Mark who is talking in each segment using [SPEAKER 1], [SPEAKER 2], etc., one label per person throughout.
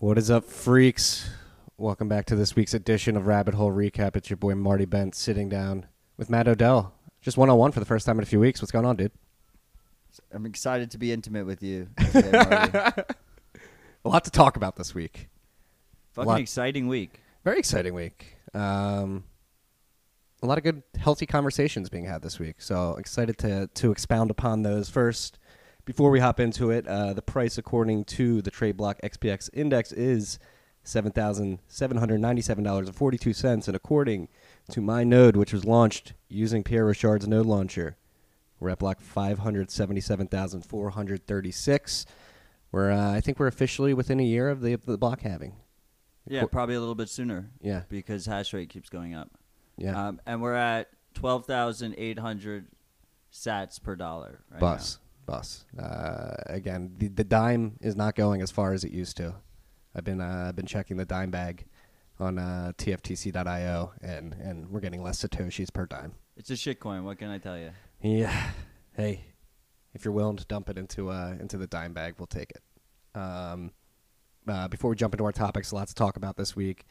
[SPEAKER 1] What is up, freaks? Welcome back to this week's edition of Rabbit Hole Recap. It's your boy Marty Bent sitting down with Matt Odell. Just one on one for the first time in a few weeks. What's going on, dude?
[SPEAKER 2] I'm excited to be intimate with you. Today, Marty.
[SPEAKER 1] A lot to talk about this week.
[SPEAKER 2] Fucking exciting week.
[SPEAKER 1] Very exciting week. Um, a lot of good, healthy conversations being had this week. So excited to to expound upon those first. Before we hop into it, uh, the price according to the Trade Block XBX Index is seven thousand seven hundred ninety-seven dollars and forty-two cents, and according to my node, which was launched using Pierre Rochard's node launcher, we're at block five hundred seventy-seven thousand four hundred thirty-six. We're, uh, I think, we're officially within a year of the the block halving.
[SPEAKER 2] Yeah, probably a little bit sooner
[SPEAKER 1] Yeah,
[SPEAKER 2] because hash rate keeps going up.
[SPEAKER 1] yeah.
[SPEAKER 2] Um, and we're at 12,800 sats per dollar right
[SPEAKER 1] bus bus. Uh, again the, the dime is not going as far as it used to. I've been uh, been checking the dime bag on uh, tftc.io and and we're getting less satoshis per dime.
[SPEAKER 2] It's a shitcoin. What can I tell you?
[SPEAKER 1] yeah. Hey if you're willing to dump it into uh into the dime bag we'll take it. Um uh, before we jump into our topics lots to talk about this week.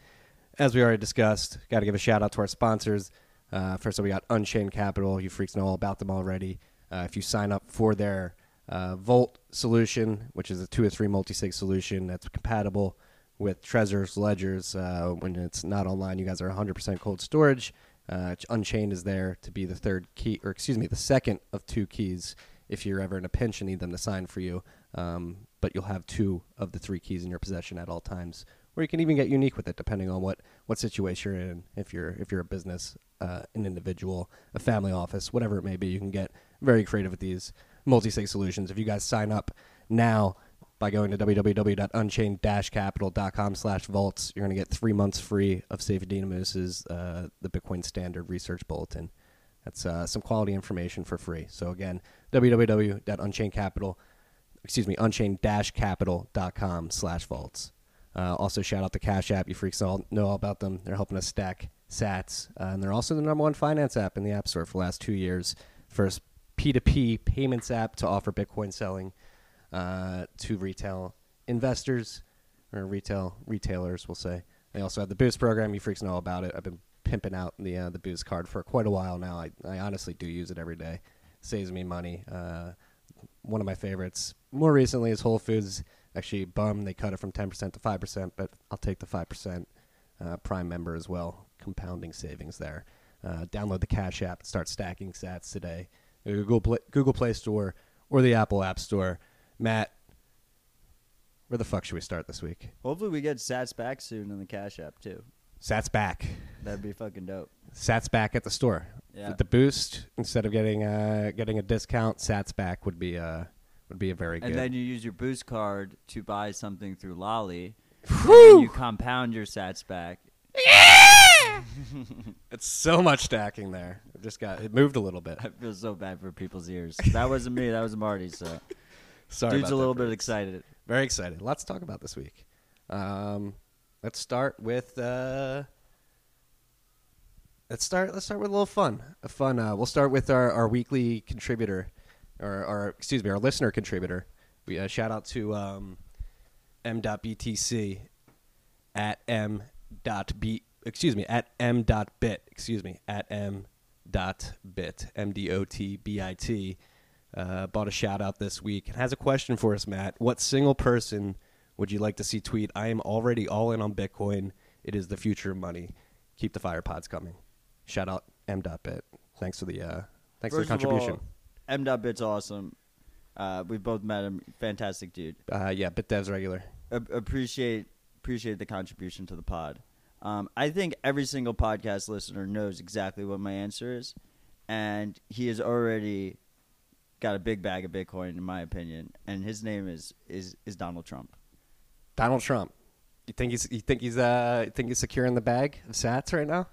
[SPEAKER 1] As we already discussed got to give a shout out to our sponsors. Uh, first up we got unchained capital. You freaks know all about them already uh, if you sign up for their uh, vault solution which is a two or three multi-sig solution that's compatible with Trezors, ledgers uh, when it's not online you guys are 100% cold storage. Uh, unchained is there to be the third key or excuse me the second of two keys if you're ever in a pinch and need them to sign for you. Um, but you'll have two of the three keys in your possession at all times or you can even get unique with it depending on what what situation you're in. If you're if you're a business uh, an individual a family office whatever it may be you can get very creative with these multi-sig solutions. If you guys sign up now by going to www.unchained-capital.com slash vaults you're going to get three months free of Saif Ammous's uh, the bitcoin standard research bulletin. That's uh, some quality information for free. So again www.unchainedcapital excuse me unchained-capital.com slash vaults uh, also, shout out to Cash App. You freaks all know all about them. They're helping us stack sats. Uh, and they're also the number one finance app in the App Store for the last two years. First P2P payments app to offer Bitcoin selling uh, to retail investors or retail retailers, we'll say. They also have the Boost program. You freaks know all about it. I've been pimping out the uh, the Boost card for quite a while now. I, I honestly do use it every day. Saves me money. Uh, one of my favorites. More recently is Whole Foods. Actually, bum they cut it from 10% to 5%, but I'll take the 5% uh, Prime member as well. Compounding savings there. Uh, download the Cash App and start stacking sats today. Google Play, Google Play Store or the Apple App Store. Matt, where the fuck should we start this week?
[SPEAKER 2] Hopefully, we get sats back soon in the Cash App too.
[SPEAKER 1] Sats back.
[SPEAKER 2] That'd be fucking dope.
[SPEAKER 1] Sats back at the store.
[SPEAKER 2] Yeah.
[SPEAKER 1] With the boost, instead of getting uh, getting a discount, Sats back would be uh, would be a very good.
[SPEAKER 2] And then you use your Boost card to buy something through Lolli.
[SPEAKER 1] Whew!
[SPEAKER 2] And you compound your sats back.
[SPEAKER 1] It's so much stacking there. It just got it moved a little bit.
[SPEAKER 2] I feel so bad for people's ears. That wasn't me. That was Marty. So
[SPEAKER 1] Sorry,
[SPEAKER 2] dude's
[SPEAKER 1] about
[SPEAKER 2] a little
[SPEAKER 1] that,
[SPEAKER 2] bit
[SPEAKER 1] folks.
[SPEAKER 2] excited.
[SPEAKER 1] Very excited. Lots to talk about this week. Um, let's start with uh, let's start let's start with a little fun. A fun. Uh, we'll start with our, our weekly contributor, or, or excuse me, our listener contributor. We uh, shout out to um, m.btc at m dot b excuse me at m dot bit excuse me at m dot bit m d o t b i t uh, bought a shout out this week and has a question for us, Matt. What single person would you like to see tweet? I am already all in on Bitcoin. It is the future of money. Keep the fire pods coming. Shout out m dot bit. Thanks for the uh, thanks
[SPEAKER 2] First
[SPEAKER 1] for the contribution.
[SPEAKER 2] M. Dot Bit's awesome. Uh, we both met him. Fantastic dude.
[SPEAKER 1] uh, yeah, bit devs regular.
[SPEAKER 2] A- appreciate appreciate the contribution to the pod. Um, I think every single podcast listener knows exactly what my answer is, and he has already got a big bag of Bitcoin, in my opinion. And his name is is is Donald Trump.
[SPEAKER 1] Donald Trump. You think he's you think he's uh you think he's securing the bag of Sats right now?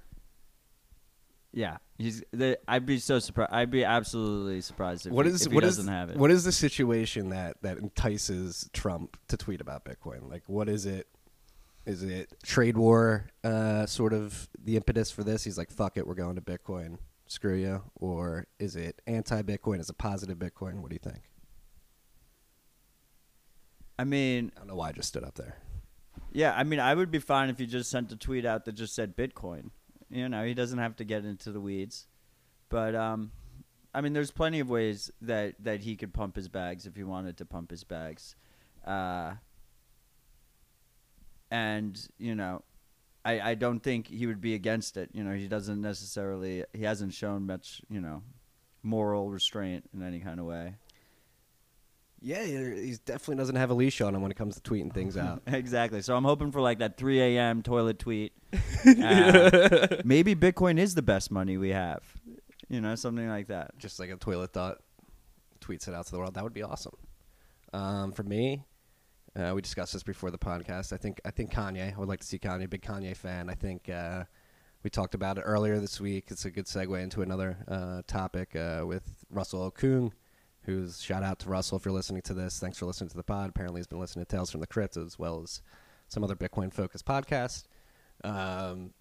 [SPEAKER 2] Yeah, he's. The, I'd be so surprised. I'd be absolutely surprised if,
[SPEAKER 1] What
[SPEAKER 2] he,
[SPEAKER 1] is
[SPEAKER 2] if he
[SPEAKER 1] what is
[SPEAKER 2] doesn't have it.
[SPEAKER 1] what is the situation that that entices Trump to tweet about Bitcoin? Like, what is it? Is it trade war uh, sort of the impetus for this? He's like, "Fuck it, we're going to Bitcoin. Screw you." Or is it anti-Bitcoin? Is it positive Bitcoin? What do you think?
[SPEAKER 2] I mean,
[SPEAKER 1] I don't know why I just stood up there.
[SPEAKER 2] Yeah, I mean, I would be fine if you just sent a tweet out that just said Bitcoin. You know, he doesn't have to get into the weeds. But um, I mean, there's plenty of ways that that he could pump his bags if he wanted to pump his bags. Uh, and you know, I I don't think he would be against it. You know, he doesn't necessarily he hasn't shown much you know moral restraint in any kind of way.
[SPEAKER 1] Yeah, he definitely doesn't have a leash on him when it comes to tweeting things out.
[SPEAKER 2] exactly. So I'm hoping for like that 3 a.m. toilet tweet. Uh, maybe Bitcoin is the best money we have. You know, something like that.
[SPEAKER 1] Just like a toilet thought, tweets it out to the world. That would be awesome. Um, for me, uh, we discussed this before the podcast. I think I think Kanye. I would like to see Kanye. Big Kanye fan. I think uh, we talked about it earlier this week. It's a good segue into another uh, topic uh, with Russell Okung who's shout out to Russell if you're listening to this. Thanks for listening to the pod. Apparently, he's been listening to Tales from the Crypt as well as some other Bitcoin focused podcasts. Um,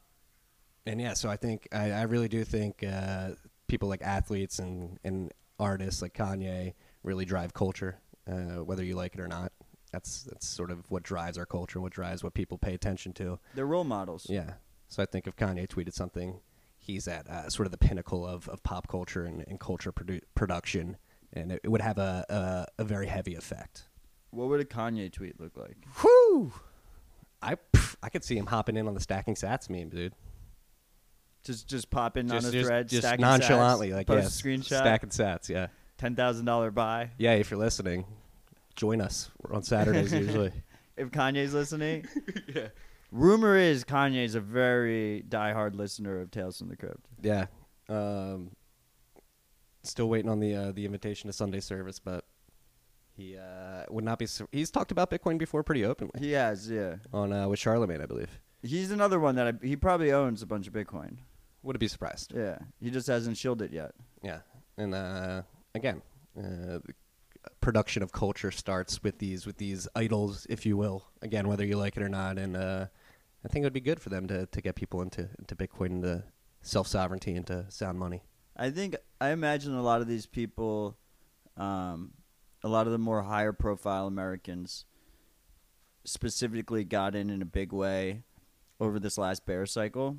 [SPEAKER 1] and yeah, so I think I, I really do think uh, people like athletes and, and artists like Kanye really drive culture, uh, whether you like it or not. That's that's sort of what drives our culture, what drives what people pay attention to.
[SPEAKER 2] They're role models.
[SPEAKER 1] Yeah. So I think if Kanye tweeted something, he's at uh, sort of the pinnacle of, of pop culture and, and culture produ- production and it, it would have a, a, a very heavy effect.
[SPEAKER 2] What would a Kanye tweet look like?
[SPEAKER 1] Whew! I pff, I could see him hopping in on the stacking sats meme, dude.
[SPEAKER 2] Just just pop in
[SPEAKER 1] Just,
[SPEAKER 2] on a
[SPEAKER 1] just,
[SPEAKER 2] thread,
[SPEAKER 1] just
[SPEAKER 2] stacking
[SPEAKER 1] nonchalantly,
[SPEAKER 2] sats,
[SPEAKER 1] like
[SPEAKER 2] post
[SPEAKER 1] yeah,
[SPEAKER 2] a screenshot,
[SPEAKER 1] stacking sats, yeah,
[SPEAKER 2] ten thousand dollar buy.
[SPEAKER 1] yeah. If you're listening, join us. We're on Saturdays usually.
[SPEAKER 2] If Kanye's listening,
[SPEAKER 1] yeah,
[SPEAKER 2] rumor is Kanye's a very diehard listener of Tales from the Crypt.
[SPEAKER 1] yeah. Um, still waiting on the uh, the invitation to Sunday service, but he uh, would not be. sur- He's talked about Bitcoin before pretty openly
[SPEAKER 2] He has, yeah.
[SPEAKER 1] on uh, with Charlamagne, I believe.
[SPEAKER 2] He's another one that I, he probably owns a bunch of Bitcoin.
[SPEAKER 1] Wouldn't be surprised.
[SPEAKER 2] Yeah, he just hasn't shielded it yet.
[SPEAKER 1] Yeah, and uh, again, uh, the production of culture starts with these with these idols, if you will. Again, whether you like it or not, and uh, I think it would be good for them to, to get people into into Bitcoin, into self sovereignty, into sound money.
[SPEAKER 2] I think I imagine a lot of these people, um, a lot of the more higher profile Americans, specifically got in in a big way over this last bear cycle.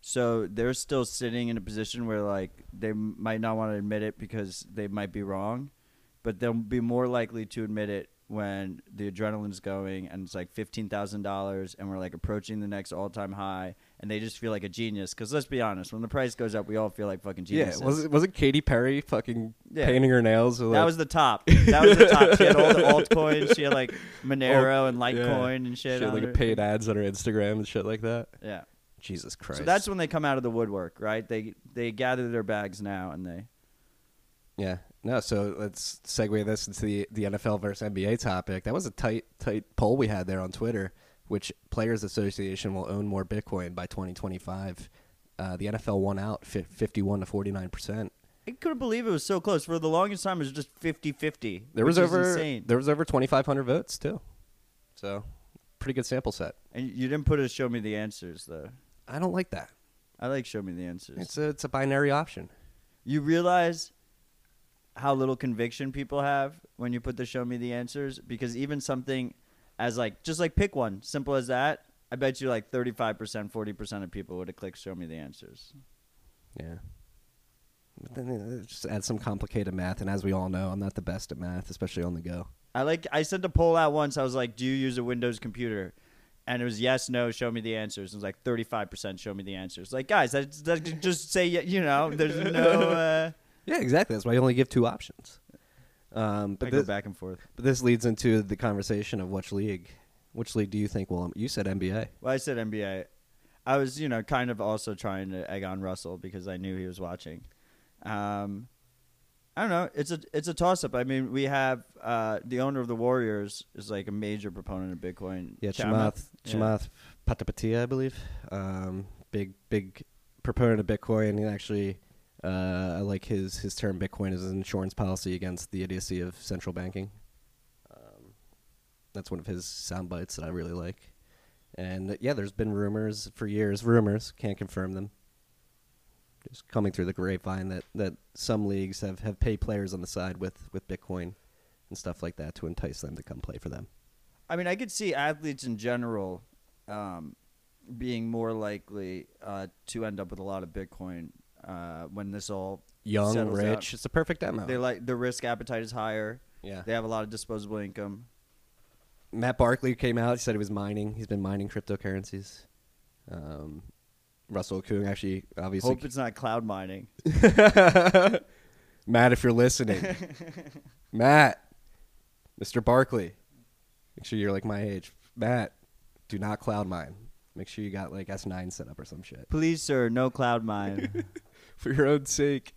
[SPEAKER 2] So they're still sitting in a position where like they might not want to admit it because they might be wrong, but they'll be more likely to admit it when the adrenaline's going and it's like fifteen thousand dollars and we're like approaching the next all time high and they just feel like a genius. Because let's be honest, when the price goes up, we all feel like fucking geniuses.
[SPEAKER 1] Yeah, was it was it Katy Perry fucking
[SPEAKER 2] Yeah.
[SPEAKER 1] painting her nails? with,
[SPEAKER 2] that was the top. That was the top. She had all the altcoins. She had like Monero and
[SPEAKER 1] yeah.
[SPEAKER 2] Litecoin and shit.
[SPEAKER 1] she had like
[SPEAKER 2] her.
[SPEAKER 1] paid ads on her Instagram and shit like that.
[SPEAKER 2] Yeah.
[SPEAKER 1] Jesus Christ!
[SPEAKER 2] So that's when they come out of the woodwork, right? They they gather their bags now and they.
[SPEAKER 1] Yeah. No, so let's segue this into the, the NFL versus NBA topic. That was a tight, tight poll we had there on Twitter, which Players Association will own more Bitcoin by 2025. Uh, the NFL won out 51 to 49%.
[SPEAKER 2] I couldn't believe it was so close. For the longest time, it was just 50-50.
[SPEAKER 1] There was over
[SPEAKER 2] insane.
[SPEAKER 1] there was over 2500 votes too. So, pretty good sample set.
[SPEAKER 2] And you didn't put a show me the answers though.
[SPEAKER 1] I don't like that.
[SPEAKER 2] I like show me the answers.
[SPEAKER 1] It's a it's a binary option.
[SPEAKER 2] you realize how little conviction people have when you put the show me the answers because even something as like just like pick one simple as that i bet you like 35% 40% of people would have clicked show me the answers
[SPEAKER 1] Yeah. But then uh, just add some complicated math, and as we all know, I'm not the best at math, especially on the go.
[SPEAKER 2] i like i sent a poll out once i was like do you use a windows computer and it was yes no show me the answers it was like 35% show me the answers like guys that, that just say you know there's no uh
[SPEAKER 1] Yeah, exactly. That's why you only give two options. Um,
[SPEAKER 2] but go
[SPEAKER 1] this,
[SPEAKER 2] back and forth
[SPEAKER 1] but this leads into the conversation of which league. Which league do you think Well, You said NBA.
[SPEAKER 2] Well, I said NBA. I was, you know, kind of also trying to egg on Russell because I knew he was watching. Um, I don't know. It's a it's a toss up. I mean, we have uh, the owner of the Warriors is like a major proponent of Bitcoin.
[SPEAKER 1] Yeah,
[SPEAKER 2] Chamath.
[SPEAKER 1] Chamath,
[SPEAKER 2] Yeah.
[SPEAKER 1] I believe. Um, big, big proponent of Bitcoin. And he actually, uh, I like his his term Bitcoin as an insurance policy against the idiocy of central banking. Um, that's one of his sound bites that I really like. And uh, yeah, there's been rumors for years. Rumors can't confirm them. Just coming through the grapevine that, that some leagues have, have paid players on the side with, with Bitcoin and stuff like that to entice them to come play for them.
[SPEAKER 2] I mean, I could see athletes in general um, being more likely uh, to end up with a lot of Bitcoin uh, when this all
[SPEAKER 1] Young, rich.
[SPEAKER 2] out.
[SPEAKER 1] It's a perfect demo.
[SPEAKER 2] they like the risk appetite is higher.
[SPEAKER 1] yeah.
[SPEAKER 2] They have a lot of disposable income.
[SPEAKER 1] Matt Barkley came out. He said he was mining. He's been mining cryptocurrencies. Um, Russell Okung actually, obviously.
[SPEAKER 2] Hope it's not cloud mining.
[SPEAKER 1] Matt, if you're listening, Matt, Mr. Barkley, make sure you're like my age. Matt, do not cloud mine. Make sure you got like S9 set up or some shit
[SPEAKER 2] Please, sir, no cloud mine.
[SPEAKER 1] for your own sake.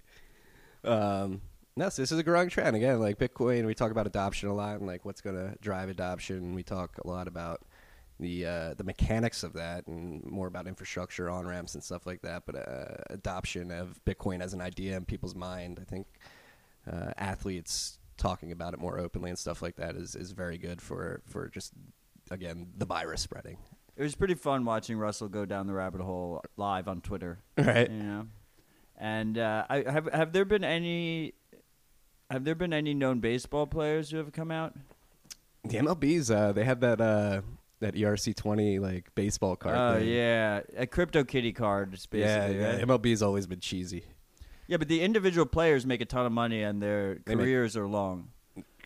[SPEAKER 1] Um, no, so this is a growing trend again. Like Bitcoin, we talk about adoption a lot and like what's going to drive adoption. We talk a lot about the uh, the mechanics of that and more about infrastructure, on ramps, and stuff like that. But uh, adoption of Bitcoin as an idea in people's mind, I think uh, athletes talking about it more openly and stuff like that is, is very good for for just again the virus spreading.
[SPEAKER 2] it was pretty fun watching Russell go down the rabbit hole live on Twitter.
[SPEAKER 1] Right.
[SPEAKER 2] You know, and uh, I have have there been any have there been any known baseball players who have come out?
[SPEAKER 1] The MLB's uh, they had that uh, that ERC twenty like baseball card.
[SPEAKER 2] Oh
[SPEAKER 1] thing.
[SPEAKER 2] yeah, a crypto kitty card, basically.
[SPEAKER 1] yeah, yeah.
[SPEAKER 2] right?
[SPEAKER 1] MLB's always been cheesy.
[SPEAKER 2] Yeah, but the individual players make a ton of money, and their
[SPEAKER 1] They make-
[SPEAKER 2] careers are long.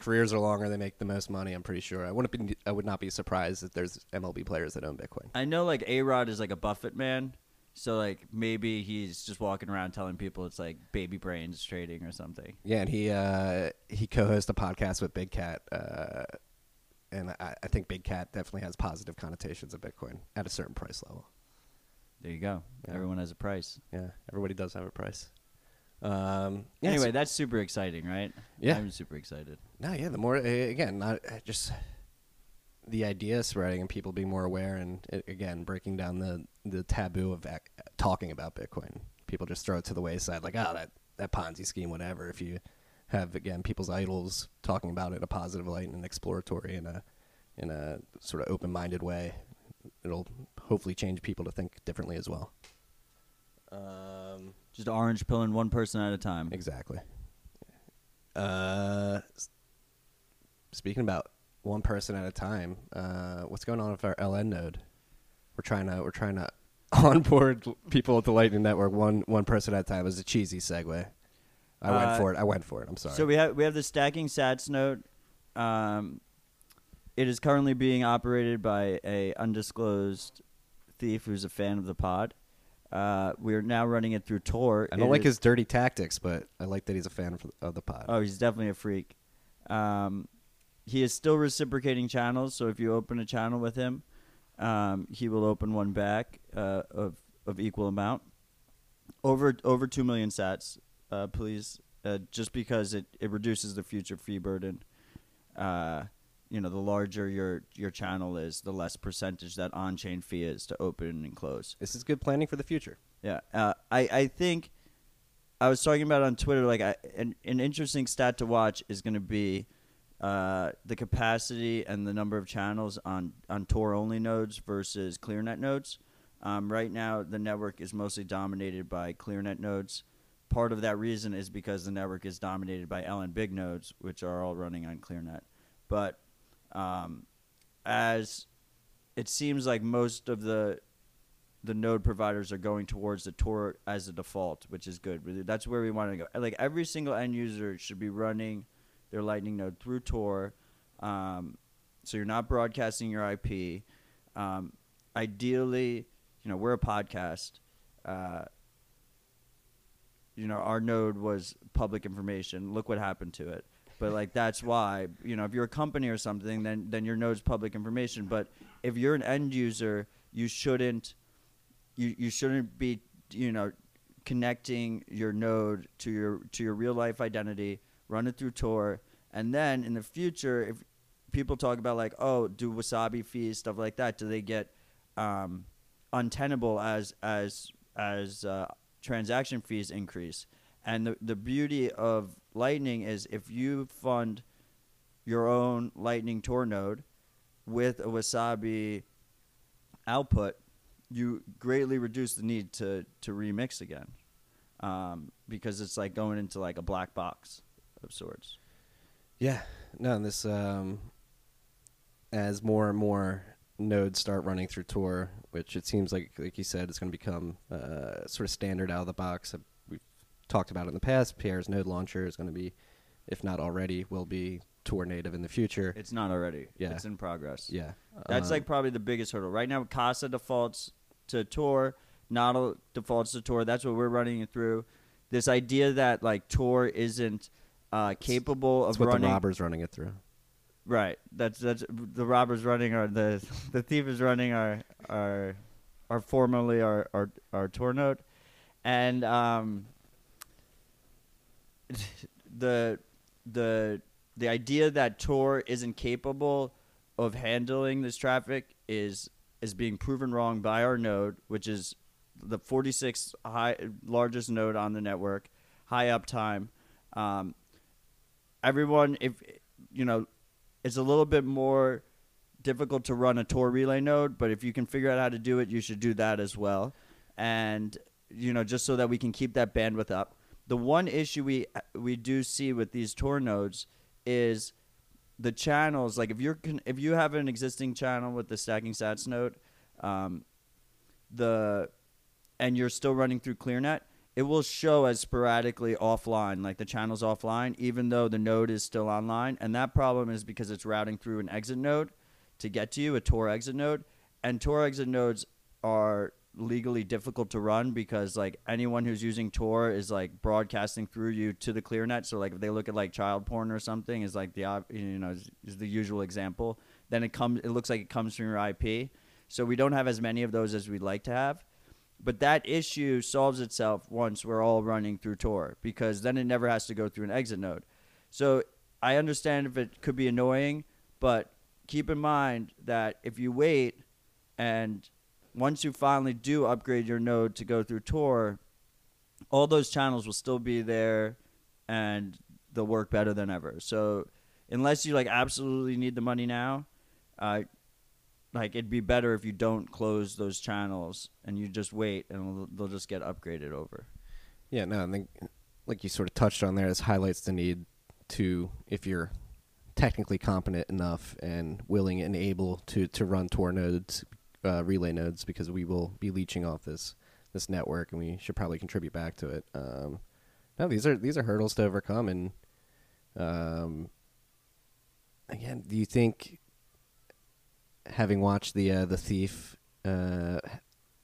[SPEAKER 1] Careers are longer; they make the most money. I'm pretty sure. I wouldn't be. I would not be surprised if there's MLB players that own Bitcoin.
[SPEAKER 2] I know, like A Rod is like a Buffett man, so like maybe he's just walking around telling people it's like baby brains trading or something.
[SPEAKER 1] Yeah, and he uh, he co-hosts a podcast with Big Cat, uh, and I, I think Big Cat definitely has positive connotations of Bitcoin at a certain price level.
[SPEAKER 2] There you go.
[SPEAKER 1] Yeah.
[SPEAKER 2] Everyone has a price.
[SPEAKER 1] Yeah, everybody does have a price. Um, yeah,
[SPEAKER 2] anyway, that's super exciting, right?
[SPEAKER 1] Yeah.
[SPEAKER 2] I'm super excited.
[SPEAKER 1] No, yeah. The more uh, again, not just the idea spreading and people being more aware, and uh, again breaking down the the taboo of ac- talking about Bitcoin. People just throw it to the wayside, like, oh, that that Ponzi scheme, whatever. If you have again people's idols talking about it in a positive light and an exploratory in a in a sort of open minded way, it'll hopefully change people to think differently as well. Um,
[SPEAKER 2] Just orange pilling one person at a time.
[SPEAKER 1] Exactly. Uh, speaking about one person at a time, uh, what's going on with our LN node? We're trying to we're trying to onboard people at the Lightning Network one one person at a time. It was a cheesy segue. I went
[SPEAKER 2] Uh,
[SPEAKER 1] for it. I went for it. I'm sorry.
[SPEAKER 2] So we have we have the stacking Sats node. Um, it is currently being operated by a undisclosed thief who's a fan of the pod. Uh, we're now running it through Tor.
[SPEAKER 1] I don't
[SPEAKER 2] It
[SPEAKER 1] like
[SPEAKER 2] is-
[SPEAKER 1] his dirty tactics, but I like that he's a fan of, of the pod.
[SPEAKER 2] Oh, he's definitely a freak. Um, he is still reciprocating channels, so if you open a channel with him, um, he will open one back uh, of of equal amount. Over over two million sats, uh, please. Uh, just because it, it reduces the future fee burden. Uh, you know, the larger your your channel is, the less percentage that on chain fee is to open and close.
[SPEAKER 1] This is good planning for the future.
[SPEAKER 2] Yeah, uh, I I think I was talking about on Twitter. Like, I, an an interesting stat to watch is going to be uh, the capacity and the number of channels on on Tor only nodes versus ClearNet nodes. Um, right now, the network is mostly dominated by ClearNet nodes. Part of that reason is because the network is dominated by LNBIG nodes, which are all running on ClearNet. But um, as it seems like most of the the node providers are going towards the Tor as a default, which is good. That's where we want to go. Like every single end user should be running their Lightning node through Tor, um, so you're not broadcasting your IP. Um, ideally, you know, we're a podcast. Uh, you know, our node was public information. Look what happened to it. But like that's why, you know, if you're a company or something, then then your node's public information. But if you're an end user, you shouldn't you you shouldn't be you know connecting your node to your to your real life identity run it through tor and then in the future if people talk about like oh do wasabi fees stuff like that do they get um, untenable as as as uh, transaction fees increase? And the the beauty of lightning is if you fund your own lightning tor node with a wasabi output you greatly reduce the need to to remix again. Um, because it's like going into like a black box of sorts
[SPEAKER 1] Yeah, no, this um, as more and more nodes start running through Tor, which it seems like, like you said, is going to become uh, sort of standard out of the box. We've talked about it in the past. Pierre's node launcher is going to be, if not already, will be Tor native in the future.
[SPEAKER 2] It's not already.
[SPEAKER 1] Yeah.
[SPEAKER 2] It's in progress.
[SPEAKER 1] yeah,
[SPEAKER 2] That's
[SPEAKER 1] Um,
[SPEAKER 2] like probably the biggest hurdle. Right now, Casa defaults to Tor, Nodl defaults to Tor. That's what we're running it through. This idea that like Tor isn't uh, capable of
[SPEAKER 1] what
[SPEAKER 2] running.
[SPEAKER 1] the robber's running it through.
[SPEAKER 2] Right. That's that's the robbers running our the the thief is running our our our formerly our our our Tor node, and um. The the the idea that Tor isn't capable of handling this traffic is is being proven wrong by our node, which is the 46th high largest node on the network, high uptime. Um, everyone, if you know, it's a little bit more difficult to run a Tor relay node, but if you can figure out how to do it, you should do that as well. And you know, just so that we can keep that bandwidth up. The one issue we we do see with these Tor nodes is the channels. Like if you're if you have an existing channel with the stacking sats node, um, the and you're still running through ClearNet, it will show as sporadically offline, like the channel's offline, even though the node is still online. And that problem is because it's routing through an exit node to get to you, a Tor exit node. And Tor exit nodes are legally difficult to run because like anyone who's using Tor is like broadcasting through you to the ClearNet. So like if they look at like child porn or something is like the you know is, is the usual example. Then it comes it looks like it comes from your IP. So we don't have as many of those as we'd like to have. But that issue solves itself once we're all running through Tor because then it never has to go through an exit node. So I understand if it could be annoying, but keep in mind that if you wait and once you finally do upgrade your node to go through Tor, all those channels will still be there and they'll work better than ever. So unless you like absolutely need the money now, uh, like it'd be better if you don't close those channels and you just wait and they'll, just get upgraded over.
[SPEAKER 1] Yeah, no, I think like you sort of touched on there, this highlights the need to, if you're technically competent enough and willing and able to to run Tor nodes, uh, relay nodes, because we will be leeching off this this network, and we should probably contribute back to it. Um, no, these are these are hurdles to overcome, and um, again, do you think having watched the uh, the thief uh,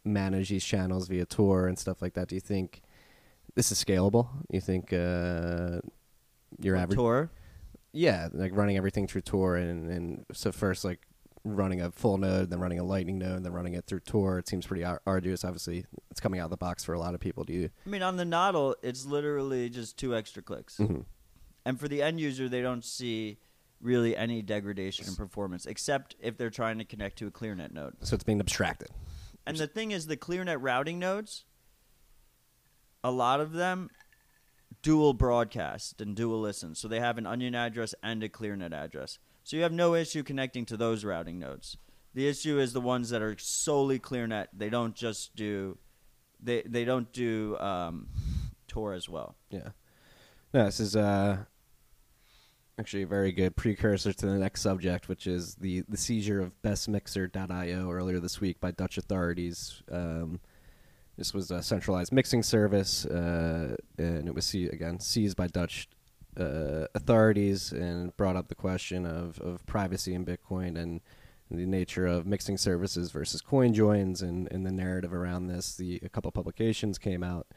[SPEAKER 1] manage these channels via Tor and stuff like that, do you think this is scalable? You think uh, your average
[SPEAKER 2] Tor.
[SPEAKER 1] yeah, like running everything through Tor, and, and so first like running a full node, then running a Lightning node, and then running it through Tor. It seems pretty ar- arduous. Obviously, it's coming out of the box for a lot of people. Do you?
[SPEAKER 2] I mean, on the Nodl, it's literally just two extra clicks.
[SPEAKER 1] Mhm.
[SPEAKER 2] And for the end user, they don't see really any degradation in performance, except if they're trying to connect to a ClearNet node.
[SPEAKER 1] So it's being abstracted.
[SPEAKER 2] And the thing is, the ClearNet routing nodes, a lot of them dual broadcast and dual listen. So they have an onion address and a ClearNet address. So you have no issue connecting to those routing nodes. The issue is the ones that are solely ClearNet. They don't just do, they they don't do um, Tor as well.
[SPEAKER 1] Yeah. No, this is uh, actually a very good precursor to the next subject, which is the, the seizure of bestmixer.io earlier this week by Dutch authorities. Um, this was a centralized mixing service, uh, and it was see- again seized by Dutch uh, authorities, and brought up the question of, of privacy in Bitcoin and the nature of mixing services versus coin joins, and, and the narrative around this. The a couple publications came out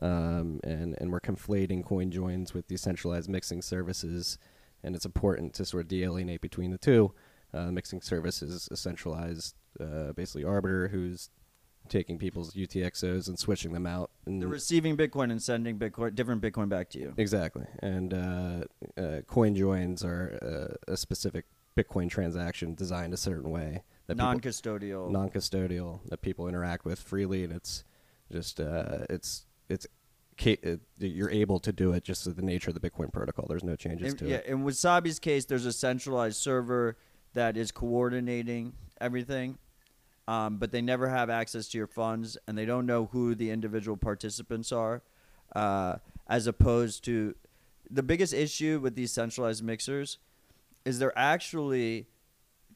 [SPEAKER 1] um, and and we're conflating coin joins with decentralized mixing services, and it's important to sort of de-alienate between the two. Uh, mixing service is a centralized, uh, basically arbiter who's taking people's UTXOs and switching them out. And
[SPEAKER 2] They're receiving Bitcoin and sending Bitcoin, different Bitcoin back to you.
[SPEAKER 1] exactly, and uh, uh, coin joins are uh, a specific Bitcoin transaction designed a certain way that
[SPEAKER 2] Non-custodial.
[SPEAKER 1] non-custodial that people interact with freely, and it's just uh, it's it's you're able to do it just the nature of the Bitcoin protocol. There's no changes to
[SPEAKER 2] yeah,
[SPEAKER 1] it.
[SPEAKER 2] in Wasabi's case, there's a centralized server that is coordinating everything, um, but they never have access to your funds, and they don't know who the individual participants are. Uh, as opposed to the biggest issue with these centralized mixers is they're actually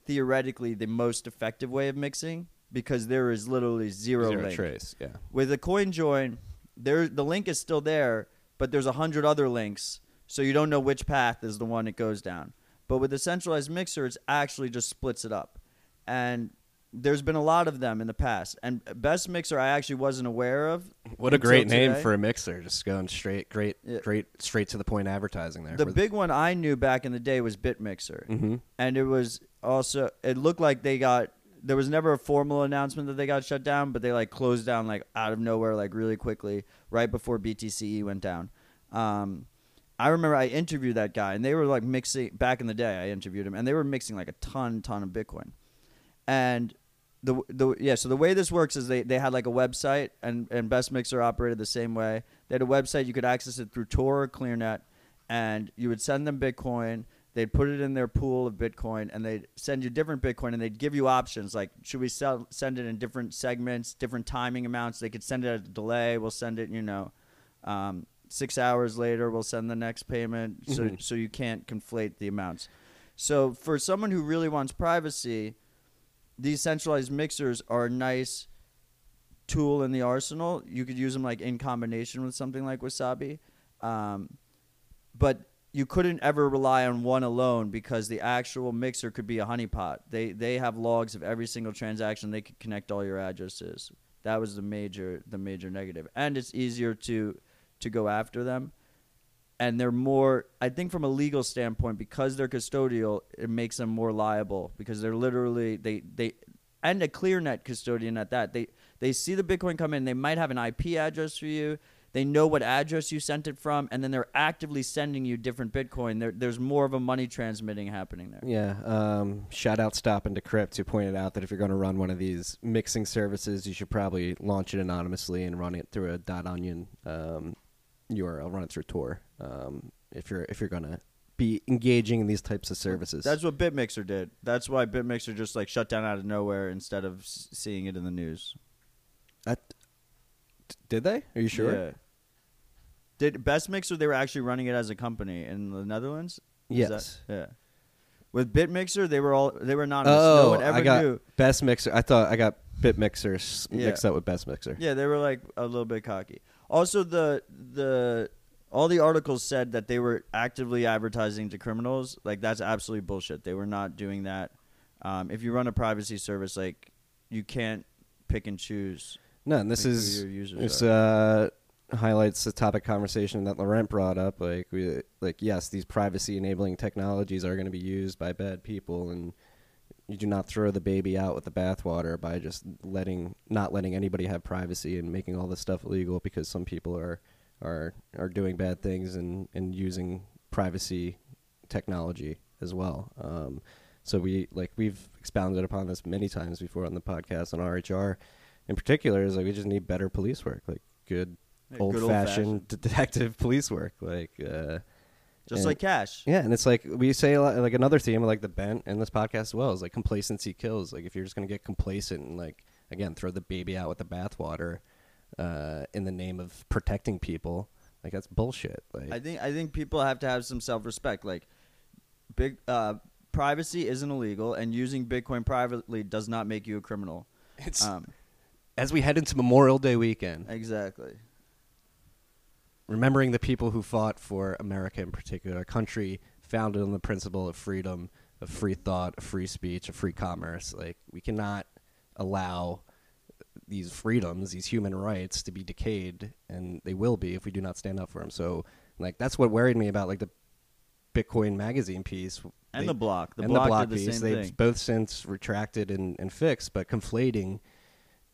[SPEAKER 2] theoretically the most effective way of mixing because there is literally zero,
[SPEAKER 1] Zero trace. Yeah.
[SPEAKER 2] With a coin join, there the link is still there, but there's a hundred other links, so you don't know which path is the one it goes down. But with a centralized mixer, it's actually just splits it up, and there's been a lot of them in the past. And best mixer I actually wasn't aware of.
[SPEAKER 1] What a great name
[SPEAKER 2] today.
[SPEAKER 1] for a mixer. Just going straight, great,
[SPEAKER 2] Yeah.
[SPEAKER 1] great, straight to the point advertising there.
[SPEAKER 2] The big one I knew back in the day was BitMixer.
[SPEAKER 1] hmm
[SPEAKER 2] and it was also it looked like they got there was never a formal announcement that they got shut down but they like closed down like out of nowhere like really quickly right before btce went down. Um, i remember i interviewed that guy and they were like mixing back in the day i interviewed him and they were mixing like a ton ton of bitcoin. And the the yeah so the way this works is they, they had like a website and and best mixer operated the same way. They had a website you could access it through tor or clearnet and you would send them bitcoin they'd put it in their pool of bitcoin and they'd send you different bitcoin and they'd give you options like should we sell, send it in different segments different timing amounts they could send it at a delay we'll send it you know um, six hours later we'll send the next payment so,
[SPEAKER 1] Mhm.
[SPEAKER 2] so you can't conflate the amounts so for someone who really wants privacy these centralized mixers are a nice tool in the arsenal. You could use them like in combination with something like Wasabi, um, but you couldn't ever rely on one alone because the actual mixer could be a honeypot. They they have logs of every single transaction. They could connect all your addresses. That was the major the major negative. and it's easier to to go after them. And they're more, I think, from a legal standpoint, because they're custodial, it makes them more liable because they're literally they they and a ClearNet custodian at that. They they see the Bitcoin come in. They might have an IP address for you. They know what address you sent it from, and then they're actively sending you different Bitcoin. There, there's more of a money transmitting happening there.
[SPEAKER 1] Yeah. Um, shout out Stop and Decrypt who pointed out that if you're going to run one of these mixing services, you should probably launch it anonymously and run it through a dot .onion um, URL. Run it through Tor. Um, if you're if you're going to be engaging in these types of services.
[SPEAKER 2] That's what BitMixer did. That's why BitMixer just like shut down out of nowhere instead of s- seeing it in the news.
[SPEAKER 1] That- did they? Are you sure?
[SPEAKER 2] Yeah. Did Best Mixer? They were actually running it as a company in the Netherlands. Is
[SPEAKER 1] Yes.
[SPEAKER 2] that- yeah. With BitMixer, they were all they were anonymous.
[SPEAKER 1] Oh,
[SPEAKER 2] no one ever
[SPEAKER 1] I got
[SPEAKER 2] knew.
[SPEAKER 1] Best Mixer. I thought I got Bit Mixer s-
[SPEAKER 2] Yeah.
[SPEAKER 1] mixed up with Best Mixer.
[SPEAKER 2] Yeah, they were like a little bit cocky. Also, the the all the articles said that they were actively advertising to criminals. Like that's absolutely bullshit. They were not doing that. Um, if you run a privacy service, like you can't pick and choose.
[SPEAKER 1] No, and this
[SPEAKER 2] like, who
[SPEAKER 1] is
[SPEAKER 2] your users are.
[SPEAKER 1] uh, highlights the topic conversation that Laurent brought up. Like we like yes, these privacy enabling technologies are going to be used by bad people, and you do not throw the baby out with the bathwater by just letting not letting anybody have privacy and making all this stuff illegal because some people are are are doing bad things and and using privacy technology as well. Um, so we like we've expounded upon this many times before on the podcast on RHR. In particular, is like we just need better police work, like good
[SPEAKER 2] Yeah,
[SPEAKER 1] old,
[SPEAKER 2] good
[SPEAKER 1] fashioned detective police work, like. Uh,
[SPEAKER 2] just
[SPEAKER 1] and-
[SPEAKER 2] like cash.
[SPEAKER 1] yeah, and it's like we say a lot, like another theme like the bent in this podcast as well is like complacency kills. Like if you're just gonna get complacent and like again throw the baby out with the bathwater uh, in the name of protecting people, like that's bullshit. Like
[SPEAKER 2] I think I think people have to have some self respect. Like big uh, privacy isn't illegal, and using Bitcoin privately does not make you a criminal.
[SPEAKER 1] it's
[SPEAKER 2] Um,
[SPEAKER 1] as we head into Memorial Day weekend,
[SPEAKER 2] exactly.
[SPEAKER 1] Remembering the people who fought for America in particular, a country founded on the principle of freedom, of free thought, of free speech, of free commerce. Like we cannot allow these freedoms, these human rights, to be decayed, and they will be if we do not stand up for them. So, like that's what worried me about like the Bitcoin magazine piece
[SPEAKER 2] And
[SPEAKER 1] They-
[SPEAKER 2] the block. The
[SPEAKER 1] and
[SPEAKER 2] block,
[SPEAKER 1] the block
[SPEAKER 2] the
[SPEAKER 1] piece.
[SPEAKER 2] same
[SPEAKER 1] They've
[SPEAKER 2] thing.
[SPEAKER 1] both since retracted and, and fixed, but conflating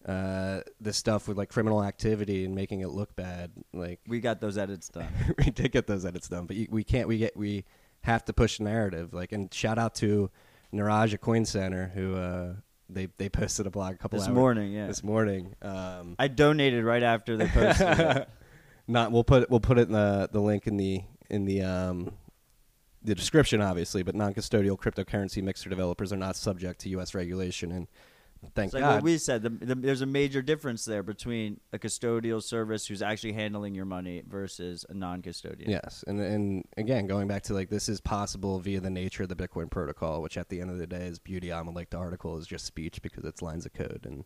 [SPEAKER 1] uh, this stuff with like criminal activity and making it look bad, like
[SPEAKER 2] We got those edits done.
[SPEAKER 1] we did get those edits done, but you, we can't. We get. We have to push the narrative. Like, and shout out to Neeraj at Coin Center who uh, they they posted a blog a couple
[SPEAKER 2] this
[SPEAKER 1] hours
[SPEAKER 2] morning, yeah.
[SPEAKER 1] this morning. Um,
[SPEAKER 2] I donated right after they posted
[SPEAKER 1] not we'll put we'll put it in the the link in the in the um the description obviously but non-custodial cryptocurrency mixer developers are not subject to US regulation and thank
[SPEAKER 2] It's like
[SPEAKER 1] God.
[SPEAKER 2] what we said. The, the, there's a major difference there between a custodial service who's actually handling your money versus a non-custodian.
[SPEAKER 1] Yes, and and again, going back to like this is possible via the nature of the Bitcoin protocol, which at the end of the day is beauty. I'm like the article is just speech because it's lines of code, and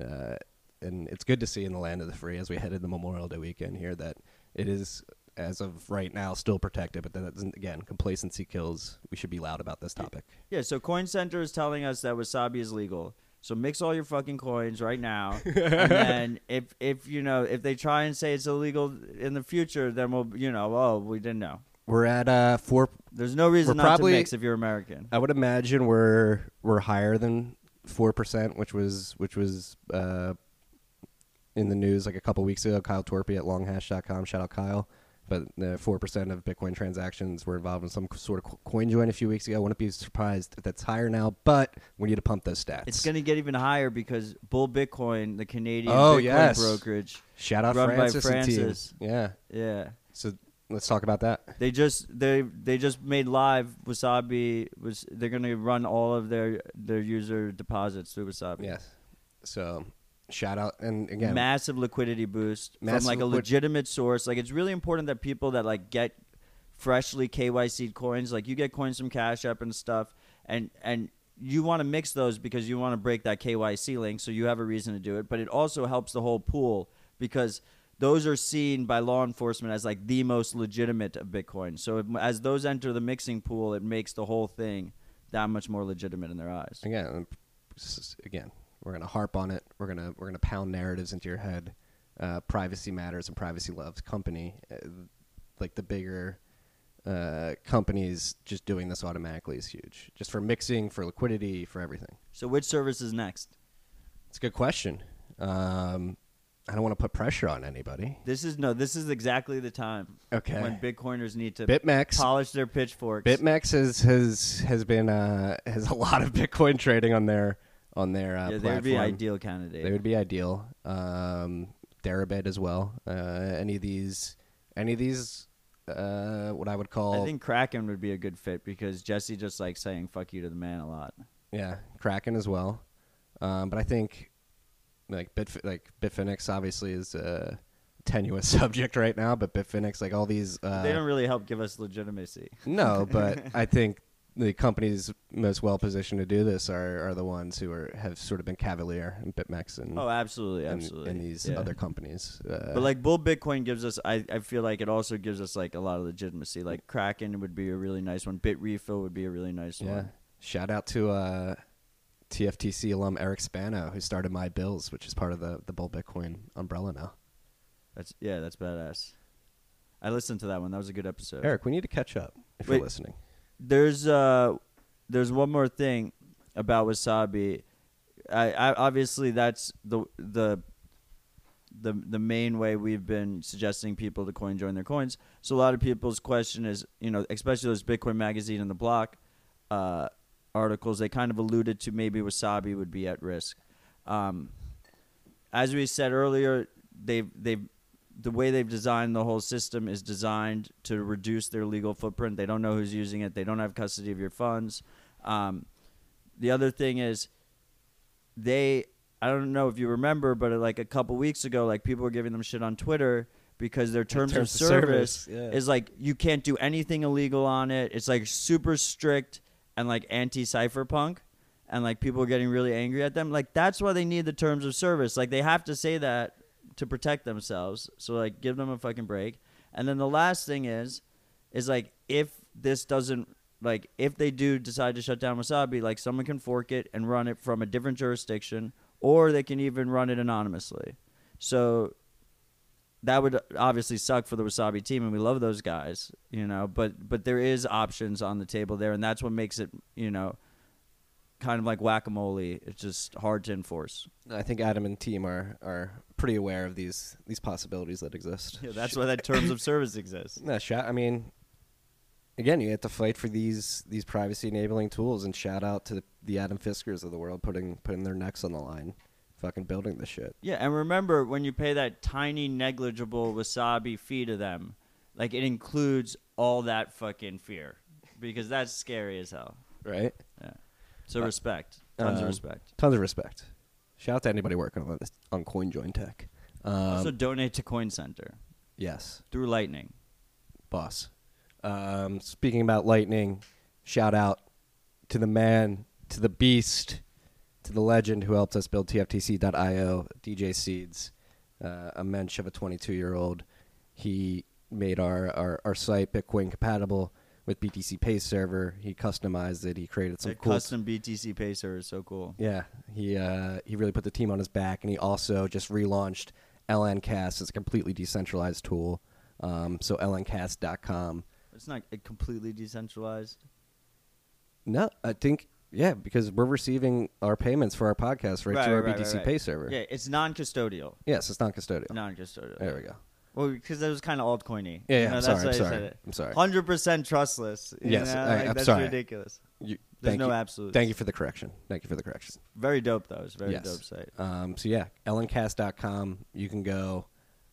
[SPEAKER 1] uh, and it's good to see in the land of the free as we head the Memorial Day weekend here that it is as of right now still protected, but that doesn't again complacency kills. We should be loud about this topic.
[SPEAKER 2] Yeah, so Coin Center is telling us that wasabi is legal. So mix all your fucking coins right now, and then if if you know if they try and say it's illegal in the future, then we'll you know oh we didn't know.
[SPEAKER 1] We're at uh four.
[SPEAKER 2] There's no reason
[SPEAKER 1] We're
[SPEAKER 2] not
[SPEAKER 1] probably-
[SPEAKER 2] to mix if you're American.
[SPEAKER 1] I would imagine we're we're higher than four percent, which was which was uh, in the news like a couple weeks ago. Kyle Torpey at longhash.com. Shout out Kyle. But the four percent of Bitcoin transactions were involved in some sort of coin join a few weeks ago. I wouldn't be surprised if that's higher now, but we need to pump those stats.
[SPEAKER 2] It's going to get even higher because Bull Bitcoin, the Canadian
[SPEAKER 1] Oh,
[SPEAKER 2] Bitcoin
[SPEAKER 1] yes.
[SPEAKER 2] brokerage,
[SPEAKER 1] Shout out
[SPEAKER 2] run by
[SPEAKER 1] Francis, team.
[SPEAKER 2] Francis.
[SPEAKER 1] Yeah.
[SPEAKER 2] yeah,
[SPEAKER 1] So let's talk about that.
[SPEAKER 2] they just they they just made live Wasabi was they're going to run all of their their user deposits through Wasabi.
[SPEAKER 1] Yes. So shout out and again,
[SPEAKER 2] massive liquidity boost from
[SPEAKER 1] Massive
[SPEAKER 2] like a
[SPEAKER 1] liquid-
[SPEAKER 2] legitimate source. Like it's really important that people that like get freshly KYC coins, like you get coins from Cash App and stuff, and and you want to mix those because you want to break that KYC link, so you have a reason to do it. But it also helps the whole pool because those are seen by law enforcement as like the most legitimate of Bitcoin. So if, as those enter the mixing pool, it makes the whole thing that much more legitimate in their eyes.
[SPEAKER 1] again, again, we're gonna harp on it. We're gonna we're gonna pound narratives into your head. Uh, privacy matters and privacy loves company. Uh, like the bigger uh, companies, just doing this automatically is huge. Just for mixing, for liquidity, for everything.
[SPEAKER 2] So which service is next?
[SPEAKER 1] It's a good question. Um, I don't want to put pressure on anybody.
[SPEAKER 2] This is no. This is exactly the time
[SPEAKER 1] Okay.
[SPEAKER 2] when Bitcoiners need to
[SPEAKER 1] BitMEX.
[SPEAKER 2] polish their pitchforks.
[SPEAKER 1] BitMEX has has has been uh, has a lot of Bitcoin trading on their on their uh,
[SPEAKER 2] yeah, they
[SPEAKER 1] platform.
[SPEAKER 2] would be ideal candidate.
[SPEAKER 1] They would be ideal. Um, Deribit as well. Uh, any of these, any of these, uh, what I would call,
[SPEAKER 2] I think Kraken would be a good fit because Jesse just likes saying "fuck you" to the man a lot.
[SPEAKER 1] yeah, Kraken as well. Um, but I think like Bit like Bitfinex obviously is a tenuous subject right now, but Bitfinex like all these. Uh,
[SPEAKER 2] they don't really help give us legitimacy.
[SPEAKER 1] no, but I think the companies most well positioned to do this are, are the ones who are have sort of been cavalier in BitMEX and
[SPEAKER 2] Oh, absolutely,
[SPEAKER 1] and,
[SPEAKER 2] absolutely.
[SPEAKER 1] and these
[SPEAKER 2] Yeah.
[SPEAKER 1] other companies. Uh,
[SPEAKER 2] But like Bull Bitcoin gives us, I, I feel like it also gives us like a lot of legitimacy. Like Kraken would be a really nice one. Bitrefill would be a really nice
[SPEAKER 1] Yeah.
[SPEAKER 2] one.
[SPEAKER 1] Shout out to uh, TFTC alum Eric Spano, who started My Bills, which is part of the, the Bull Bitcoin umbrella now.
[SPEAKER 2] That's yeah, that's badass. I listened to that one. That was a good episode.
[SPEAKER 1] Eric, we need to catch up if
[SPEAKER 2] Wait.
[SPEAKER 1] you're listening.
[SPEAKER 2] There's uh, there's one more thing about wasabi. I, I obviously that's the the the the main way we've been suggesting people to coin join their coins. So a lot of people's question is, you know, especially those Bitcoin magazine and the block uh, articles, they kind of alluded to maybe wasabi would be at risk. Um, as we said earlier, they've they've the way they've designed the whole system is designed to reduce their legal footprint. They don't know who's using it. They don't have custody of your funds. Um, the other thing is, they I don't know if you remember, but like a couple weeks ago, like people were giving them shit on Twitter because their terms,
[SPEAKER 1] terms
[SPEAKER 2] of
[SPEAKER 1] of
[SPEAKER 2] service,
[SPEAKER 1] service, yeah.
[SPEAKER 2] is like you can't do anything illegal on it. It's like super strict and like anti cypherpunk. And like people are getting really angry at them. Like that's why they need the terms of service. Like they have to say that to protect themselves. So like give them a fucking break. And then the last thing is is like if this doesn't like if they do decide to shut down Wasabi, like someone can fork it and run it from a different jurisdiction or they can even run it anonymously. So that would obviously suck for the Wasabi team and we love those guys, you know, but but there is options on the table there and that's what makes it, you know, kind of like whack-a-mole. It's just hard to enforce.
[SPEAKER 1] I think Adam and team are, are pretty aware of these these possibilities that exist.
[SPEAKER 2] Yeah, that's why that terms of service exists.
[SPEAKER 1] No, shout. I mean, again, you have to fight for these these privacy enabling tools, and shout out to the, the Adam Ficsors of the world putting putting their necks on the line, fucking building this shit.
[SPEAKER 2] Yeah, and remember when you pay that tiny negligible wasabi fee to them, like it includes all that fucking fear because that's scary as hell.
[SPEAKER 1] Right?
[SPEAKER 2] So
[SPEAKER 1] Uh,
[SPEAKER 2] respect. Tons
[SPEAKER 1] Um,
[SPEAKER 2] of respect.
[SPEAKER 1] Tons of respect. Shout out to anybody working on this on CoinJoin Tech. Um,
[SPEAKER 2] also, donate to Coin Center
[SPEAKER 1] yes,
[SPEAKER 2] through Lightning.
[SPEAKER 1] boss. Um, speaking about Lightning, shout out to the man, to the beast, to the legend who helped us build TFTC.io, DJ Seeds, uh, a mensch of a 22 year old. He made our, our, our site Bitcoin compatible with BTCPay server. He customized it. He created some
[SPEAKER 2] That
[SPEAKER 1] cool
[SPEAKER 2] custom BTCPay server is so cool.
[SPEAKER 1] Yeah, he uh, he really put the team on his back, and he also just relaunched LNCast as a completely decentralized tool. Um, so lncast.com.
[SPEAKER 2] It's not completely decentralized.
[SPEAKER 1] No, I think yeah, because we're receiving our payments for our podcast right,
[SPEAKER 2] Right,
[SPEAKER 1] through our
[SPEAKER 2] right,
[SPEAKER 1] BTC
[SPEAKER 2] right.
[SPEAKER 1] Pay server.
[SPEAKER 2] Yeah, it's non-custodial.
[SPEAKER 1] Yes, it's not custodial.
[SPEAKER 2] Non-custodial.
[SPEAKER 1] There we go.
[SPEAKER 2] Well, because that was kind of altcoiny.
[SPEAKER 1] Yeah,
[SPEAKER 2] You
[SPEAKER 1] yeah,
[SPEAKER 2] know,
[SPEAKER 1] I'm sorry, I'm
[SPEAKER 2] I
[SPEAKER 1] sorry,
[SPEAKER 2] said it.
[SPEAKER 1] I'm sorry.
[SPEAKER 2] Hundred percent trustless. you
[SPEAKER 1] Yes,
[SPEAKER 2] know,
[SPEAKER 1] I-
[SPEAKER 2] like,
[SPEAKER 1] I'm
[SPEAKER 2] that's
[SPEAKER 1] sorry.
[SPEAKER 2] ridiculous.
[SPEAKER 1] You,
[SPEAKER 2] There's
[SPEAKER 1] thank
[SPEAKER 2] no
[SPEAKER 1] you.
[SPEAKER 2] absolutes.
[SPEAKER 1] Thank you for the correction. Thank you for the correction.
[SPEAKER 2] Very dope though. It's a very
[SPEAKER 1] yes.
[SPEAKER 2] dope site.
[SPEAKER 1] Um, so yeah, lncast.com. You can go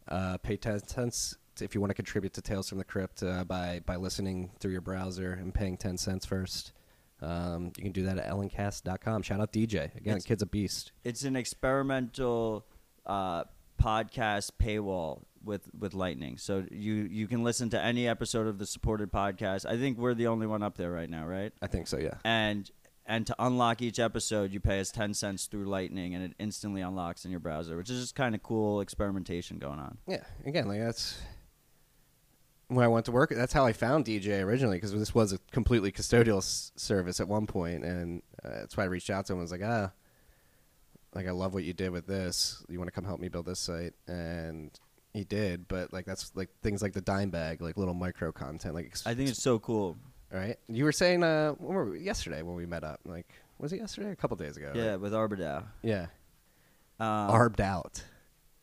[SPEAKER 1] uh, pay ten cents if you want to contribute to Tales from the Crypt uh, by by listening through your browser and paying ten cents first. Um, you can do that at lncast.com. Shout out DJ again.
[SPEAKER 2] It's-
[SPEAKER 1] kid's a beast.
[SPEAKER 2] It's an experimental uh, podcast paywall with with Lightning, so you you can listen to any episode of the supported podcast. I think we're the only one up there right now, right?
[SPEAKER 1] I think so. Yeah.
[SPEAKER 2] And and to unlock each episode, you pay us ten cents through Lightning, and it instantly unlocks in your browser, which is just kind of cool experimentation going on.
[SPEAKER 1] Yeah. Again, like that's when I went to work. That's how I found DJ originally because this was a completely custodial s- service at one point, and uh, that's why I reached out to him. and was like, ah, like I love what you did with this. You want to come help me build this site? And he did, but like that's like things like the dime bag, like little micro content. Like
[SPEAKER 2] I think it's so cool.
[SPEAKER 1] all right. You were saying uh, when were we, yesterday when we met up. Like was it yesterday? A couple days ago.
[SPEAKER 2] Yeah,
[SPEAKER 1] right?
[SPEAKER 2] with Arbidao.
[SPEAKER 1] Yeah.
[SPEAKER 2] Um,
[SPEAKER 1] Arbed out.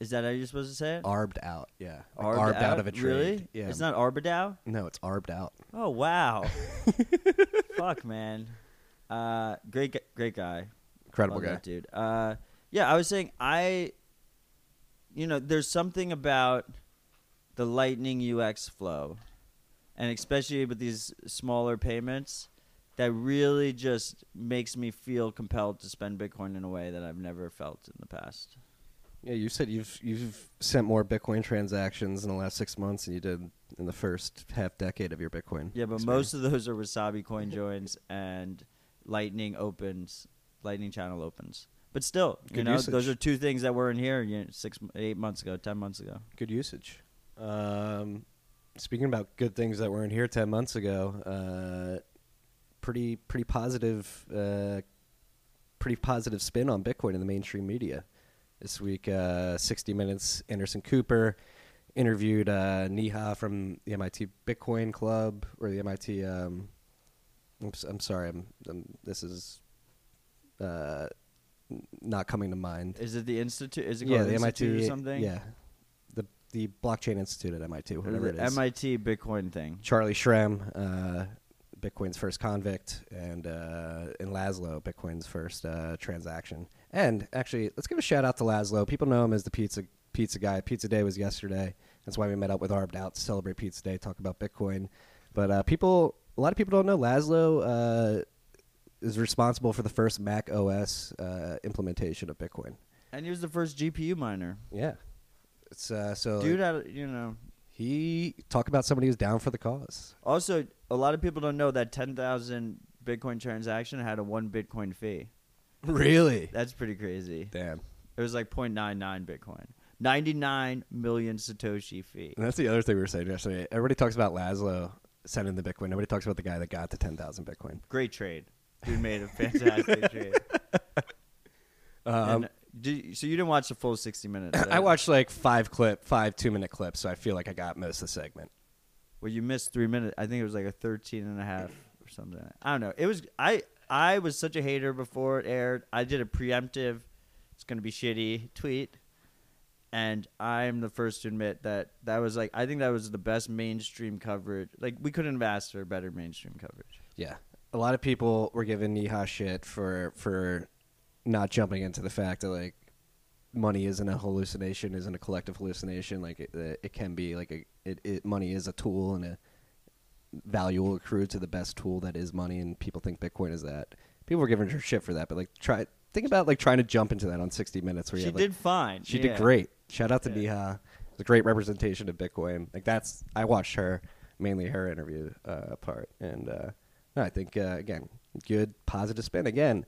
[SPEAKER 2] Is that how you're supposed to say it?
[SPEAKER 1] Arbed out. Yeah. Like
[SPEAKER 2] Arbed
[SPEAKER 1] arbed out? of a tree.
[SPEAKER 2] Really?
[SPEAKER 1] Yeah.
[SPEAKER 2] It's not Arbidao?
[SPEAKER 1] No, it's arbed out.
[SPEAKER 2] Oh wow. Fuck man. Uh, great, great guy.
[SPEAKER 1] Incredible
[SPEAKER 2] Love
[SPEAKER 1] guy.
[SPEAKER 2] dude. Uh, yeah, I was saying I, you know, there's something about the Lightning UX flow, and especially with these smaller payments, that really just makes me feel compelled to spend Bitcoin in a way that I've never felt in the past.
[SPEAKER 1] Yeah, you said you've you've sent more Bitcoin transactions in the last six months than you did in the first half decade of your Bitcoin.
[SPEAKER 2] Yeah, but
[SPEAKER 1] experience.
[SPEAKER 2] most of those are Wasabi coin joins and Lightning opens, Lightning channel opens. But still, you know,
[SPEAKER 1] usage.
[SPEAKER 2] those are two things that weren't here you know, six, eight months ago, ten months ago.
[SPEAKER 1] good usage. Um, speaking about good things that weren't here ten months ago, uh, pretty pretty positive, uh, pretty positive spin on Bitcoin in the mainstream media this week. Uh, Sixty Minutes, Anderson Cooper interviewed uh, Neha from the MIT Bitcoin Club or the MIT. Um, oops, I'm sorry, I'm, I'm this is uh, not coming to mind.
[SPEAKER 2] Is it the institute? Is it
[SPEAKER 1] yeah,
[SPEAKER 2] called
[SPEAKER 1] the
[SPEAKER 2] institute
[SPEAKER 1] MIT
[SPEAKER 2] or something?
[SPEAKER 1] Yeah, the the Blockchain Institute at MIT, whatever
[SPEAKER 2] the
[SPEAKER 1] it is.
[SPEAKER 2] MIT Bitcoin thing.
[SPEAKER 1] Charlie Shrem, uh, Bitcoin's first convict, and uh, and Laszlo, Bitcoin's first uh, transaction. And actually, let's give a shout out to Laszlo. People know him as the pizza pizza guy. Pizza Day was yesterday. That's why we met up with Arbed out to celebrate Pizza Day, talk about Bitcoin. But uh, people, a lot of people don't know Laszlo uh, is responsible for the first Mac OS uh, implementation of Bitcoin.
[SPEAKER 2] And he was the first GPU miner.
[SPEAKER 1] Yeah, it's uh, so
[SPEAKER 2] Dude, you know.
[SPEAKER 1] he talk about somebody who's down for the cause.
[SPEAKER 2] Also, a lot of people don't know that 10,000 Bitcoin transaction had a one Bitcoin fee.
[SPEAKER 1] Really?
[SPEAKER 2] That's pretty crazy.
[SPEAKER 1] Damn.
[SPEAKER 2] It was like 0.99 Bitcoin. 99 million Satoshi fee.
[SPEAKER 1] And that's the other thing we were saying yesterday. Everybody talks about Laszlo sending the Bitcoin. Nobody talks about the guy that got to 10,000 Bitcoin.
[SPEAKER 2] Great trade. Dude made a fantastic trade.
[SPEAKER 1] Um,
[SPEAKER 2] And did you- so you didn't watch the full 60 minutes?
[SPEAKER 1] I watched like five clip, five two minute clips, so I feel like I got most of the segment.
[SPEAKER 2] Well, you missed three minutes. I think it was like a 13 and a half or something. I don't know. It was I. I was such a hater before it aired. I did a preemptive. It's gonna be shitty tweet, and I'm the first to admit that that was like I think that was the best mainstream coverage. Like we couldn't have asked for better mainstream coverage.
[SPEAKER 1] Yeah, a lot of people were giving Neha shit for for not jumping into the fact that like money isn't a hallucination, isn't a collective hallucination. Like it, it can be like a it, it money is a tool and a value will accrue to the best tool that is money, and people think Bitcoin is that. people were giving her shit for that, but like try think about like trying to jump into that on 60 Minutes where you
[SPEAKER 2] She
[SPEAKER 1] have, like,
[SPEAKER 2] did fine.
[SPEAKER 1] she
[SPEAKER 2] yeah.
[SPEAKER 1] did great. Shout out to
[SPEAKER 2] Yeah.
[SPEAKER 1] Neha. It's a great representation of Bitcoin. Like that's I watched her mainly her interview uh, part, and uh, I think uh, again good positive spin again.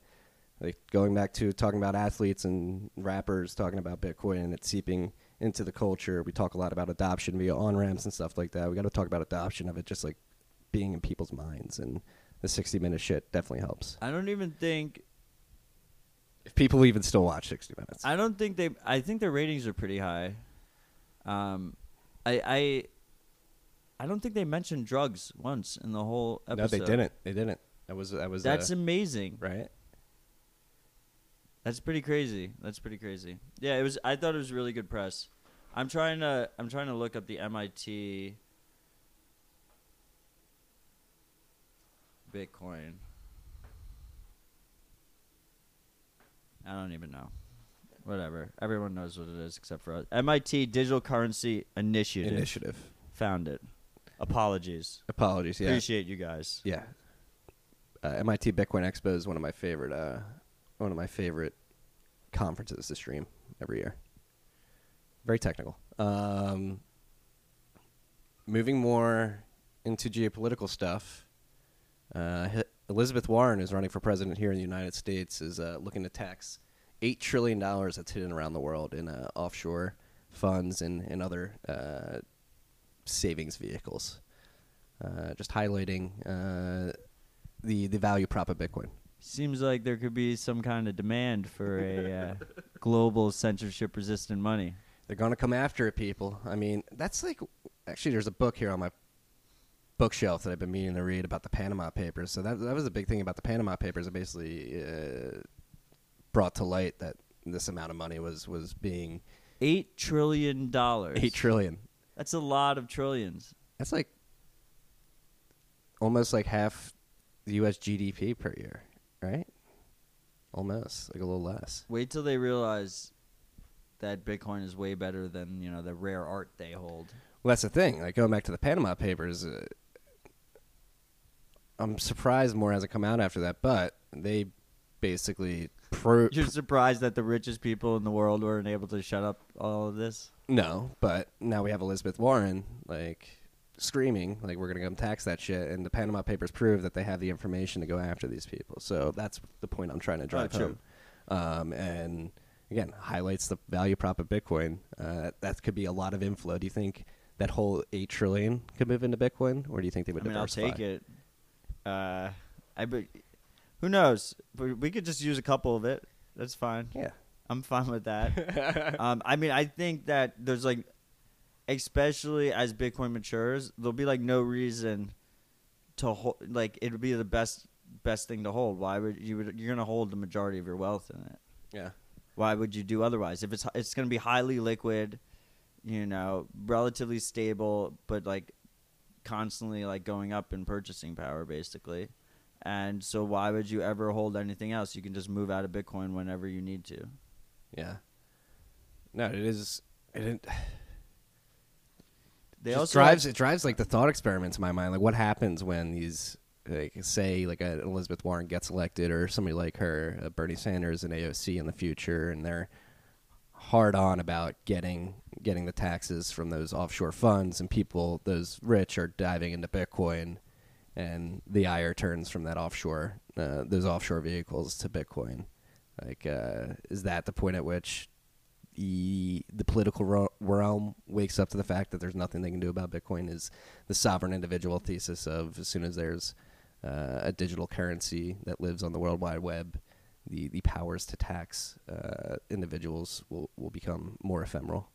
[SPEAKER 1] Like going back to talking about athletes and rappers talking about Bitcoin and it's seeping into the culture. We talk a lot about adoption via on ramps and stuff like that. We got to talk about adoption of it just like being in people's minds, and the 60 minute shit definitely helps.
[SPEAKER 2] I don't even think.
[SPEAKER 1] If people even still watch 60 minutes,
[SPEAKER 2] I don't think they. I think their ratings are pretty high. Um, I I. I don't think they mentioned drugs once in the whole episode.
[SPEAKER 1] no, they didn't. They didn't. That was that was
[SPEAKER 2] That's
[SPEAKER 1] uh,
[SPEAKER 2] amazing.
[SPEAKER 1] right.
[SPEAKER 2] That's pretty crazy. That's pretty crazy. Yeah, it was. I thought it was really good press. I'm trying to. I'm trying to look up the MIT Bitcoin. I don't even know. Whatever. Everyone knows what it is except for us. MIT Digital Currency Initiative.
[SPEAKER 1] Initiative.
[SPEAKER 2] Found it. Apologies.
[SPEAKER 1] Apologies. Yeah.
[SPEAKER 2] Appreciate you guys.
[SPEAKER 1] Yeah. Uh, MIT Bitcoin Expo is one of my favorite uh, one of my favorite conferences to stream every year. Very technical. Um, moving more into geopolitical stuff, uh, Elizabeth Warren is running for president here in the United States. Is uh, looking to tax eight trillion dollars that's hidden around the world in uh, offshore funds and and other uh, savings vehicles. Uh, just highlighting uh, the the value prop of Bitcoin.
[SPEAKER 2] Seems like there could be some kind of demand for a uh, global censorship resistant money.
[SPEAKER 1] They're gonna come after it, people. I mean, that's like actually there's a book here on my bookshelf that I've been meaning to read about the Panama Papers. So that that was a big thing about the Panama Papers. It basically uh, brought to light that this amount of money was was being
[SPEAKER 2] Eight trillion dollars.
[SPEAKER 1] eight trillion.
[SPEAKER 2] That's a lot of trillions.
[SPEAKER 1] That's like almost like half the U.S. GDP per year, right? Almost like a little less.
[SPEAKER 2] Wait till they realize that Bitcoin is way better than you know the rare art they hold.
[SPEAKER 1] Well, that's the thing. Like going back to the Panama Papers, uh, I'm surprised more hasn't come out after that. But they basically pro-
[SPEAKER 2] You're surprised that the richest people in the world weren't able to shut up all of this.
[SPEAKER 1] no. But now we have Elizabeth Warren like screaming like we're gonna come tax that shit, and the Panama Papers prove that they have the information to go after these people. So that's the point I'm trying to drive
[SPEAKER 2] true.
[SPEAKER 1] home. Um, and again, highlights the value prop of Bitcoin. Uh, that could be a lot of inflow. Do you think? That whole eight trillion could move into Bitcoin, or do you think they would
[SPEAKER 2] I mean, I'll take it. Uh, I be, who knows? But we could just use a couple of it. That's fine.
[SPEAKER 1] Yeah.
[SPEAKER 2] I'm fine with that. um, I mean, I think that there's like, especially as Bitcoin matures, there'll be like no reason to hold. Like, it'll be the best best thing to hold. Why would you? Would, you're gonna hold the majority of your wealth in it.
[SPEAKER 1] Yeah.
[SPEAKER 2] Why would you do otherwise? If it's it's gonna be highly liquid, you know, relatively stable, but like constantly like going up in purchasing power, basically. And so, why would you ever hold anything else? You can just move out of Bitcoin whenever you need to.
[SPEAKER 1] Yeah. No, it is. It, it
[SPEAKER 2] They also
[SPEAKER 1] drives. It drives like the thought experiments in my mind. Like, what happens when these, like, say, like a Elizabeth Warren gets elected, or somebody like her, uh, Bernie Sanders, and AOC in the future, and they're hard on about getting getting the taxes from those offshore funds, and people, those rich, are diving into Bitcoin, and the ire turns from that offshore, uh, those offshore vehicles to Bitcoin. Like, uh, is that the point at which the the political realm wakes up to the fact that there's nothing they can do about Bitcoin? Is the sovereign individual thesis of as soon as there's uh, a digital currency that lives on the World Wide Web, the, the powers to tax uh, individuals will, will become more ephemeral.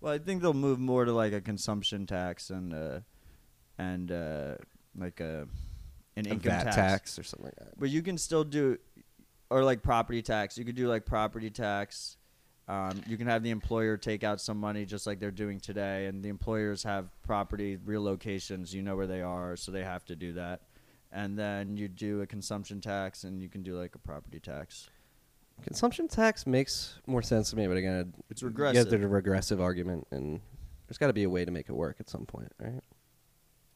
[SPEAKER 2] Well, I think they'll move more to like a consumption tax and uh, and uh, like a an
[SPEAKER 1] A
[SPEAKER 2] income tax.
[SPEAKER 1] tax or something like that.
[SPEAKER 2] But you can still do, or like property tax. You could do like property tax. Um, you can have the employer take out some money just like they're doing today, and the employers have property relocations. You know where they are, so they have to do that. And then you do a consumption tax, and you can do like a property tax.
[SPEAKER 1] Consumption tax makes more sense to me, but again,
[SPEAKER 2] It's regressive.
[SPEAKER 1] You
[SPEAKER 2] regressive.
[SPEAKER 1] have the regressive argument, and there's got to be a way to make it work at some point, right?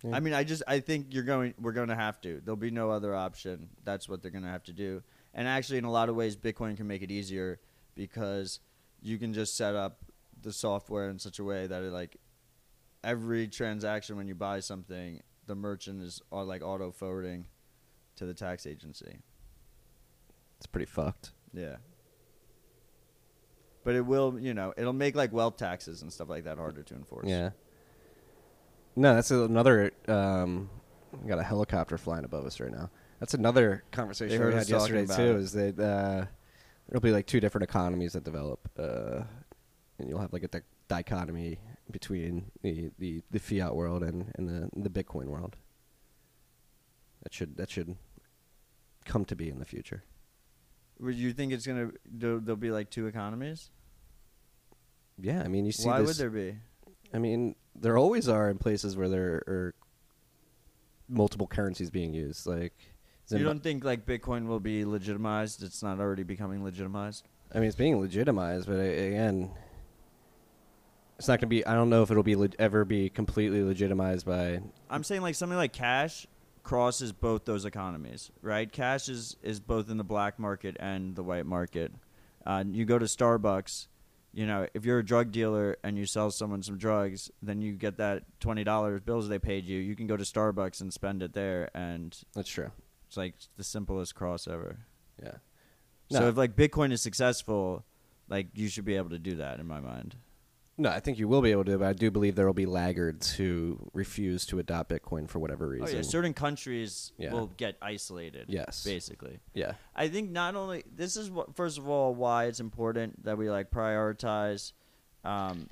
[SPEAKER 1] Yeah.
[SPEAKER 2] I mean, I just I think you're going. We're going to have to. There'll be no other option. That's what they're going to have to do. And actually, in a lot of ways, Bitcoin can make it easier because you can just set up the software in such a way that it like every transaction when you buy something, the merchant is uh, like auto forwarding to the tax agency.
[SPEAKER 1] It's pretty fucked.
[SPEAKER 2] Yeah. But it will, you know, it'll make like wealth taxes and stuff like that harder to enforce.
[SPEAKER 1] Yeah. No, that's another. Um, we got a helicopter flying above us right now. That's another conversation we had yesterday
[SPEAKER 2] about
[SPEAKER 1] too.
[SPEAKER 2] it.
[SPEAKER 1] Is that uh, there'll be like two different economies that develop, uh, and you'll have like a di- dichotomy between the, the, the fiat world and, and the the Bitcoin world. That should that should come to be in the future.
[SPEAKER 2] Would you think it's gonna there'll, there'll be like two economies?
[SPEAKER 1] Yeah, I mean you see
[SPEAKER 2] Why would there be?
[SPEAKER 1] I mean, there always are in places where there are multiple currencies being used. Like,
[SPEAKER 2] You don't think like Bitcoin will be legitimized? It's not already becoming legitimized.
[SPEAKER 1] I mean, it's being legitimized, but again, it's not going to be. I don't know if it'll be le- ever be completely legitimized by.
[SPEAKER 2] I'm saying like something like cash crosses both those economies, right? Cash is is both in the black market and the white market. Uh, you go to Starbucks, you know, if you're a drug dealer and you sell someone some drugs, then you get that twenty dollars bills they paid you. You can go to Starbucks and spend it there, and
[SPEAKER 1] That's true.
[SPEAKER 2] it's like the simplest cross ever.
[SPEAKER 1] Yeah.
[SPEAKER 2] So if like Bitcoin is successful, like you should be able to do that in my mind.
[SPEAKER 1] No, I think you will be able to, but I do believe there will be laggards who refuse to adopt Bitcoin for whatever reason.
[SPEAKER 2] Oh yeah, certain countries
[SPEAKER 1] Yeah.
[SPEAKER 2] will get isolated.
[SPEAKER 1] Yes.
[SPEAKER 2] basically.
[SPEAKER 1] yeah.
[SPEAKER 2] I think not only this is what first of all why it's important that we like prioritize um,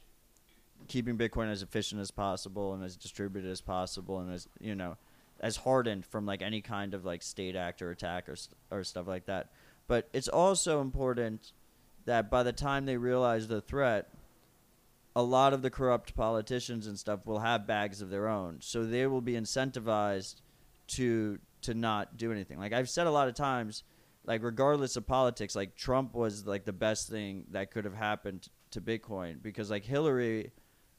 [SPEAKER 2] keeping Bitcoin as efficient as possible and as distributed as possible and as you know as hardened from like any kind of like state act or attack or st- or stuff like that. But it's also important that by the time they realize the threat, a lot of the corrupt politicians and stuff will have bags of their own, so they will be incentivized to to not do anything. Like I've said a lot of times, like regardless of politics, like Trump was like the best thing that could have happened to Bitcoin because like Hillary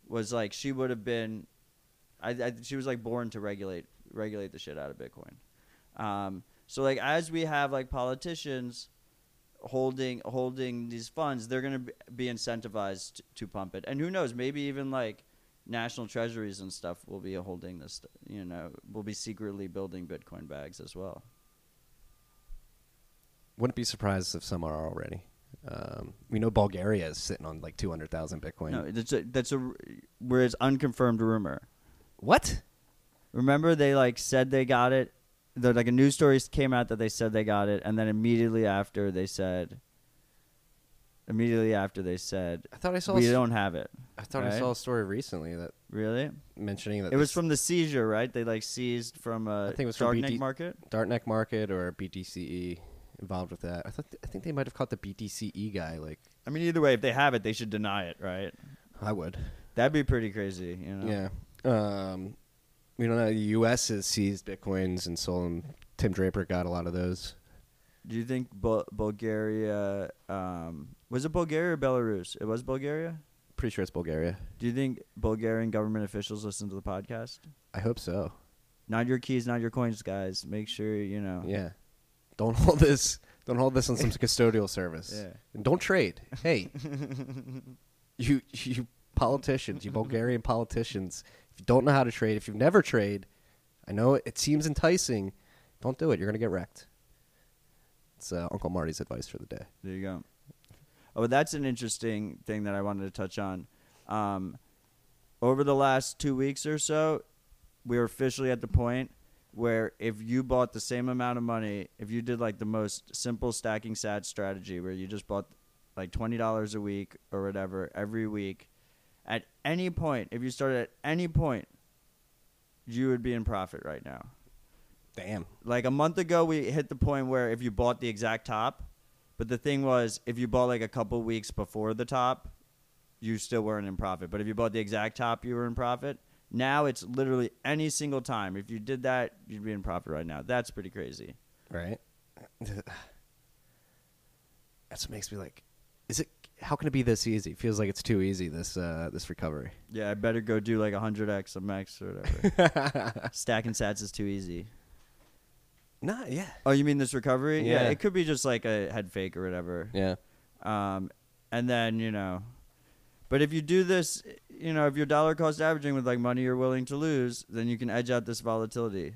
[SPEAKER 2] was like she would have been, I, I she was like born to regulate regulate the shit out of Bitcoin. Um, so like as we have like politicians holding holding these funds, they're gonna be- be incentivized to pump it, and who knows, maybe even like national treasuries and stuff will be holding this. You know, will be secretly building Bitcoin bags as well.
[SPEAKER 1] Wouldn't be surprised if some are already. Um, we know Bulgaria is sitting on like 200,000 Bitcoin.
[SPEAKER 2] No, that's a, that's a where it's unconfirmed rumor.
[SPEAKER 1] what?
[SPEAKER 2] Remember, they like said they got it. The, like a news story came out that they said they got it, and then immediately after they said, immediately after they said,
[SPEAKER 1] I thought I saw.
[SPEAKER 2] we
[SPEAKER 1] a
[SPEAKER 2] don't have it.
[SPEAKER 1] I thought I saw a story recently that
[SPEAKER 2] Really?
[SPEAKER 1] mentioning that
[SPEAKER 2] It was from the seizure, right? They like seized from a
[SPEAKER 1] I think it was from
[SPEAKER 2] darknet
[SPEAKER 1] BT
[SPEAKER 2] market.
[SPEAKER 1] Darknet Market or BTCE involved with that. I thought I think they might have caught the BTCE guy. Like
[SPEAKER 2] I mean, either way, if they have it, they should deny it, right?
[SPEAKER 1] I would.
[SPEAKER 2] That'd be pretty crazy, you know.
[SPEAKER 1] Yeah. Um, we don't know. The U.S. has seized bitcoins and sold them. Tim Draper got a lot of those.
[SPEAKER 2] Do you think Bul- Bulgaria um, was it Bulgaria or Belarus? It was Bulgaria.
[SPEAKER 1] Pretty sure it's Bulgaria.
[SPEAKER 2] Do you think Bulgarian government officials listen to the podcast?
[SPEAKER 1] I hope so.
[SPEAKER 2] Not your keys, not your coins, guys. Make sure you know.
[SPEAKER 1] Yeah. Don't hold this. Don't hold this on some custodial service.
[SPEAKER 2] Yeah.
[SPEAKER 1] And don't trade. Hey, you you politicians, you Bulgarian politicians, if you don't know how to trade, if you've never trade, I know it, seems enticing. Don't do it. You're gonna get wrecked. It's uh, Uncle Marty's advice for the day.
[SPEAKER 2] There you go. Oh, that's an interesting thing that I wanted to touch on. Um, over the last two weeks or so, we're officially at the point where if you bought the same amount of money, if you did like the most simple stacking sat strategy where you just bought like twenty dollars a week or whatever every week, at any point, if you started at any point, you would be in profit right now
[SPEAKER 1] Damn.
[SPEAKER 2] like a month ago we hit the point where if you bought the exact top but the thing was if you bought like a couple weeks before the top you still weren't in profit but if you bought the exact top you were in profit now it's literally any single time if you did that you'd be in profit right now that's pretty crazy
[SPEAKER 1] Right. That's what makes me like. Is it? How can it be this easy? Feels like it's too easy. This uh, this recovery.
[SPEAKER 2] Yeah, I better go do like 100x of max or whatever. Stacking sats is too easy.
[SPEAKER 1] Not yeah,
[SPEAKER 2] Oh, you mean this recovery? Yeah.
[SPEAKER 1] Yeah.
[SPEAKER 2] it could be just like a head fake or whatever.
[SPEAKER 1] yeah.
[SPEAKER 2] Um, and then you know, but if you do this, you know, if you're dollar cost averaging with like money you're willing to lose, then you can edge out this volatility.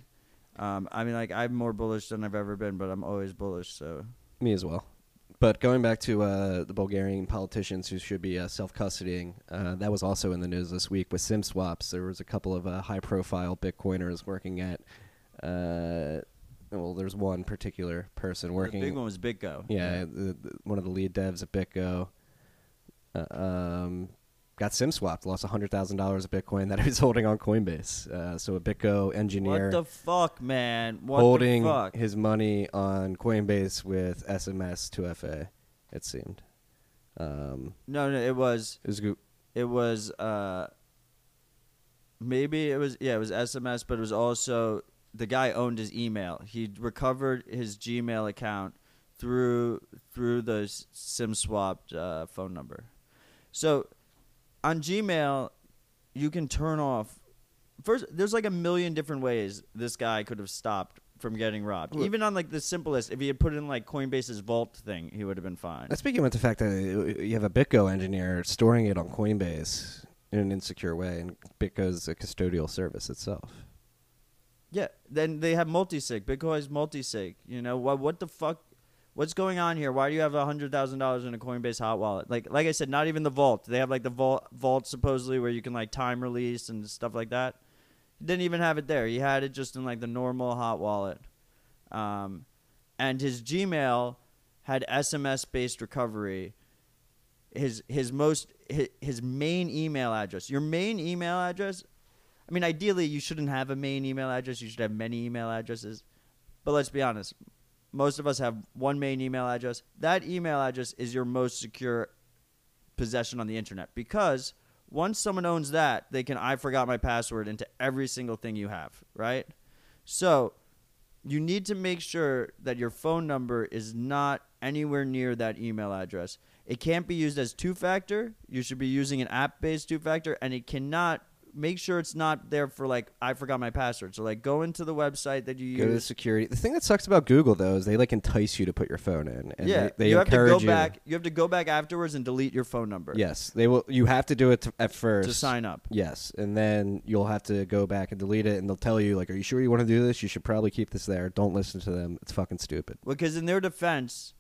[SPEAKER 2] Um, I mean, like I'm more bullish than I've ever been, but I'm always bullish. So
[SPEAKER 1] Me as well. But going back to uh, the Bulgarian politicians who should be uh, self custodying, uh, that was also in the news this week with SIM swaps. There was a couple of uh, high profile Bitcoiners working at. Uh, well, there's one particular person working.
[SPEAKER 2] the big one was Bitgo.
[SPEAKER 1] Yeah, the, the, one of the lead devs at BitGo uh, um, got SIM swapped, lost hundred thousand dollars of Bitcoin that he was holding on Coinbase. Uh, so a BitGo engineer
[SPEAKER 2] What the fuck, man? What
[SPEAKER 1] holding
[SPEAKER 2] the fuck?
[SPEAKER 1] his money on Coinbase with SMS 2FA. It seemed. Um,
[SPEAKER 2] No, no, it was
[SPEAKER 1] it was go-
[SPEAKER 2] it was uh maybe it was yeah it was sms but it was also the guy owned his email he recovered his gmail account through through the sim swapped uh, phone number so on gmail you can turn off first there's like a million different ways this guy could have stopped from getting robbed
[SPEAKER 1] Look-
[SPEAKER 2] even on like the simplest if he had put in like coinbase's vault thing he would have been fine
[SPEAKER 1] begin with the fact that you have a BitGo engineer storing it on Coinbase in an insecure way, and BitGo's a custodial service itself.
[SPEAKER 2] Yeah, then they have multi-sig. Bitcoin is multi-sig. You know what? What the fuck? What's going on here? Why do you have hundred thousand dollars in a Coinbase hot wallet? Like, like I said, not even the vault. They have like the vault, vault supposedly where you can like time release and stuff like that. He didn't even have it there. He had it just in like the normal hot wallet. Um, and his Gmail had SMS-based recovery. His his most his, his main email address. Your main email address I mean, ideally, you shouldn't have a main email address. You should have many email addresses. But let's be honest. Most of us have one main email address. That email address is your most secure possession on the internet because once someone owns that, they can I forgot my password into every single thing you have, right? So, you need to make sure that your phone number is not anywhere near that email address. It can't be used as two factor. You should be using an app based two factor, and it cannot make sure it's not there for like I forgot my password. So like go into the website that you
[SPEAKER 1] Go to the
[SPEAKER 2] use.
[SPEAKER 1] security. The thing that sucks about Google though is they like entice you to put your phone in, and
[SPEAKER 2] yeah,
[SPEAKER 1] they, they
[SPEAKER 2] you have to go
[SPEAKER 1] you.
[SPEAKER 2] back. You have to go back afterwards and delete your phone number.
[SPEAKER 1] Yes, they will. You have to do it to, at first
[SPEAKER 2] to sign up.
[SPEAKER 1] Yes, and then you'll have to go back and delete it, and they'll tell you like, "Are you sure you want to do this? You should probably keep this there. Don't listen to them. It's fucking stupid."
[SPEAKER 2] Because in their defense,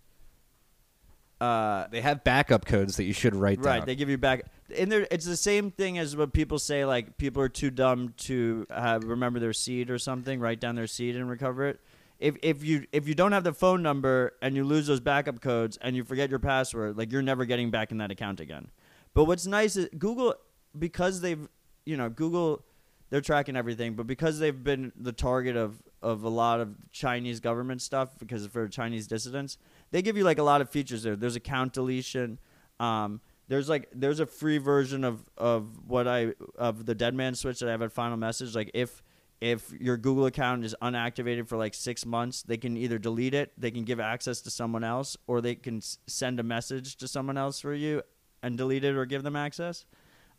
[SPEAKER 2] uh,
[SPEAKER 1] They have backup codes that you should write
[SPEAKER 2] right,
[SPEAKER 1] down.
[SPEAKER 2] Right, they give you back. And there, it's the same thing as what people say. Like people are too dumb to uh, remember their seed or something. Write down their seed and recover it. If if you if you don't have the phone number and you lose those backup codes and you forget your password, like you're never getting back in that account again. But what's nice is Google because they've you know Google they're tracking everything, but because they've been the target of of a lot of Chinese government stuff because of for Chinese dissidents, they give you like a lot of features there. There's account deletion. Um, there's like there's a free version of of what I of the dead man switch that I have at final message. Like if if your Google account is unactivated for like six months, they can either delete it, they can give access to someone else, or they can s- send a message to someone else for you and delete it or give them access.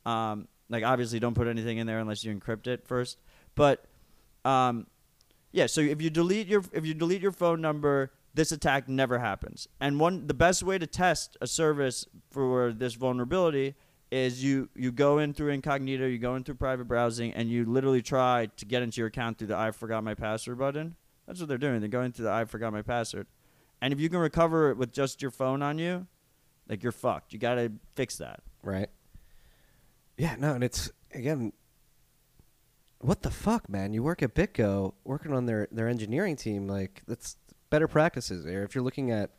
[SPEAKER 2] Um, like obviously, don't put anything in there unless you encrypt it first. But um, yeah, so if you delete your if you delete your phone number, this attack never happens. And one the best way to test a service for this vulnerability is you you go in through incognito, you go in through private browsing, and you literally try to get into your account through the I forgot my password button. That's what they're doing. They're going through the I forgot my password. And if you can recover it with just your phone on you, like you're fucked. You gotta fix that.
[SPEAKER 1] right? Yeah, no, and it's again, what the fuck, man? You work at BitGo, working on their their engineering team. Like that's better practices there. If you're looking at,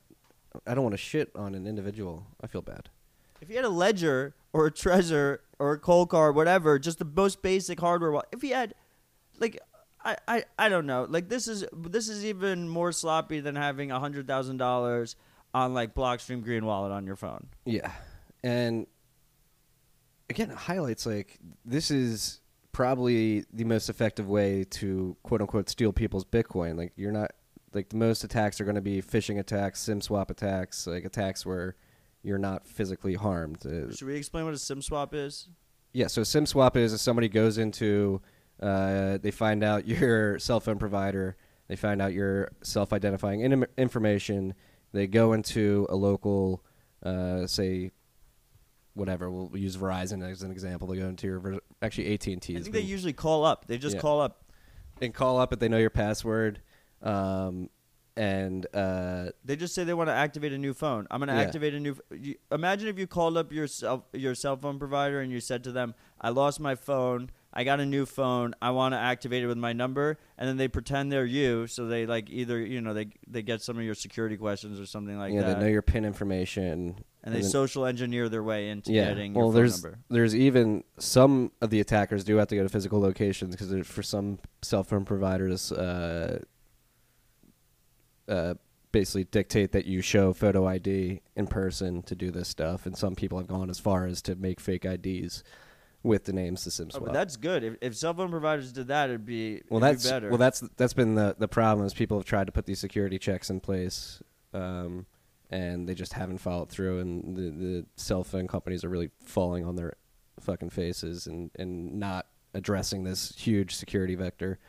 [SPEAKER 1] I don't want to shit on an individual. I feel bad.
[SPEAKER 2] If you had a ledger or a Trezor or a Coldcard, whatever, just the most basic hardware. If you had, like, I, I, I don't know. Like this is this is even more sloppy than having a hundred thousand dollars on like Blockstream Green Wallet on your phone.
[SPEAKER 1] Yeah, and again, it highlights like this is probably the most effective way to quote unquote steal people's Bitcoin. Like you're not like the most attacks are going to be phishing attacks, SIM swap attacks, like attacks where you're not physically harmed. Uh,
[SPEAKER 2] Should we explain what a SIM swap is?
[SPEAKER 1] yeah, so a SIM swap is if somebody goes into, uh, they find out your cell phone provider, they find out your self-identifying in- information, they go into a local, uh, say, whatever. We'll use Verizon as an example. They go into your actually AT and T.
[SPEAKER 2] I think they usually call up. They just
[SPEAKER 1] Yeah.
[SPEAKER 2] call up.
[SPEAKER 1] and call up if they know your password, um, and uh,
[SPEAKER 2] They just say they want to activate a new phone. I'm going to
[SPEAKER 1] Yeah.
[SPEAKER 2] activate a new. f- You, imagine if you called up your cell, your cell phone provider and you said to them, "I lost my phone. I got a new phone. I want to activate it with my number." And then they pretend they're you, so they like either you know they they get some of your security questions or something like
[SPEAKER 1] yeah,
[SPEAKER 2] that, Yeah,
[SPEAKER 1] they know your PIN information,
[SPEAKER 2] and they
[SPEAKER 1] then-
[SPEAKER 2] social engineer their way into
[SPEAKER 1] yeah.
[SPEAKER 2] getting your
[SPEAKER 1] well,
[SPEAKER 2] phone
[SPEAKER 1] there's
[SPEAKER 2] number.
[SPEAKER 1] there's even some of the attackers do have to go to physical locations because for some cell phone providers, uh, uh, basically dictate that you show photo ID in person to do this stuff, and some people have gone as far as to make fake IDs with the names to SIM
[SPEAKER 2] Oh, but that's good. If, if cell phone providers did that, it'd be
[SPEAKER 1] well,
[SPEAKER 2] it'd
[SPEAKER 1] that's
[SPEAKER 2] be better.
[SPEAKER 1] well, that's that's been the the problem is people have tried to put these security checks in place, um, and they just haven't followed through, and the the cell phone companies are really falling on their fucking faces and and not addressing this huge security vector.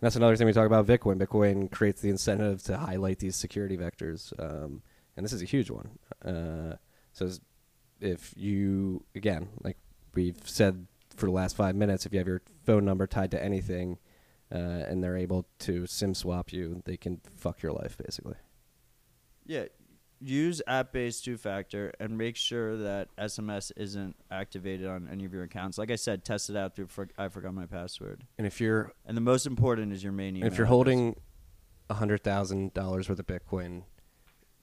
[SPEAKER 1] That's another thing we talk about Bitcoin. Bitcoin creates the incentive to highlight these security vectors, um, and this is a huge one. Uh, so if you again, like we've said for the last five minutes, if you have your phone number tied to anything, uh, and they're able to SIM swap you, they can fuck your life basically.
[SPEAKER 2] Yeah, use app-based two-factor and make sure that SMS isn't activated on any of your accounts. Like I said, test it out through for, I forgot my password.
[SPEAKER 1] And if you're
[SPEAKER 2] And the most important is your main email.
[SPEAKER 1] if you're holding a hundred thousand dollars worth of Bitcoin,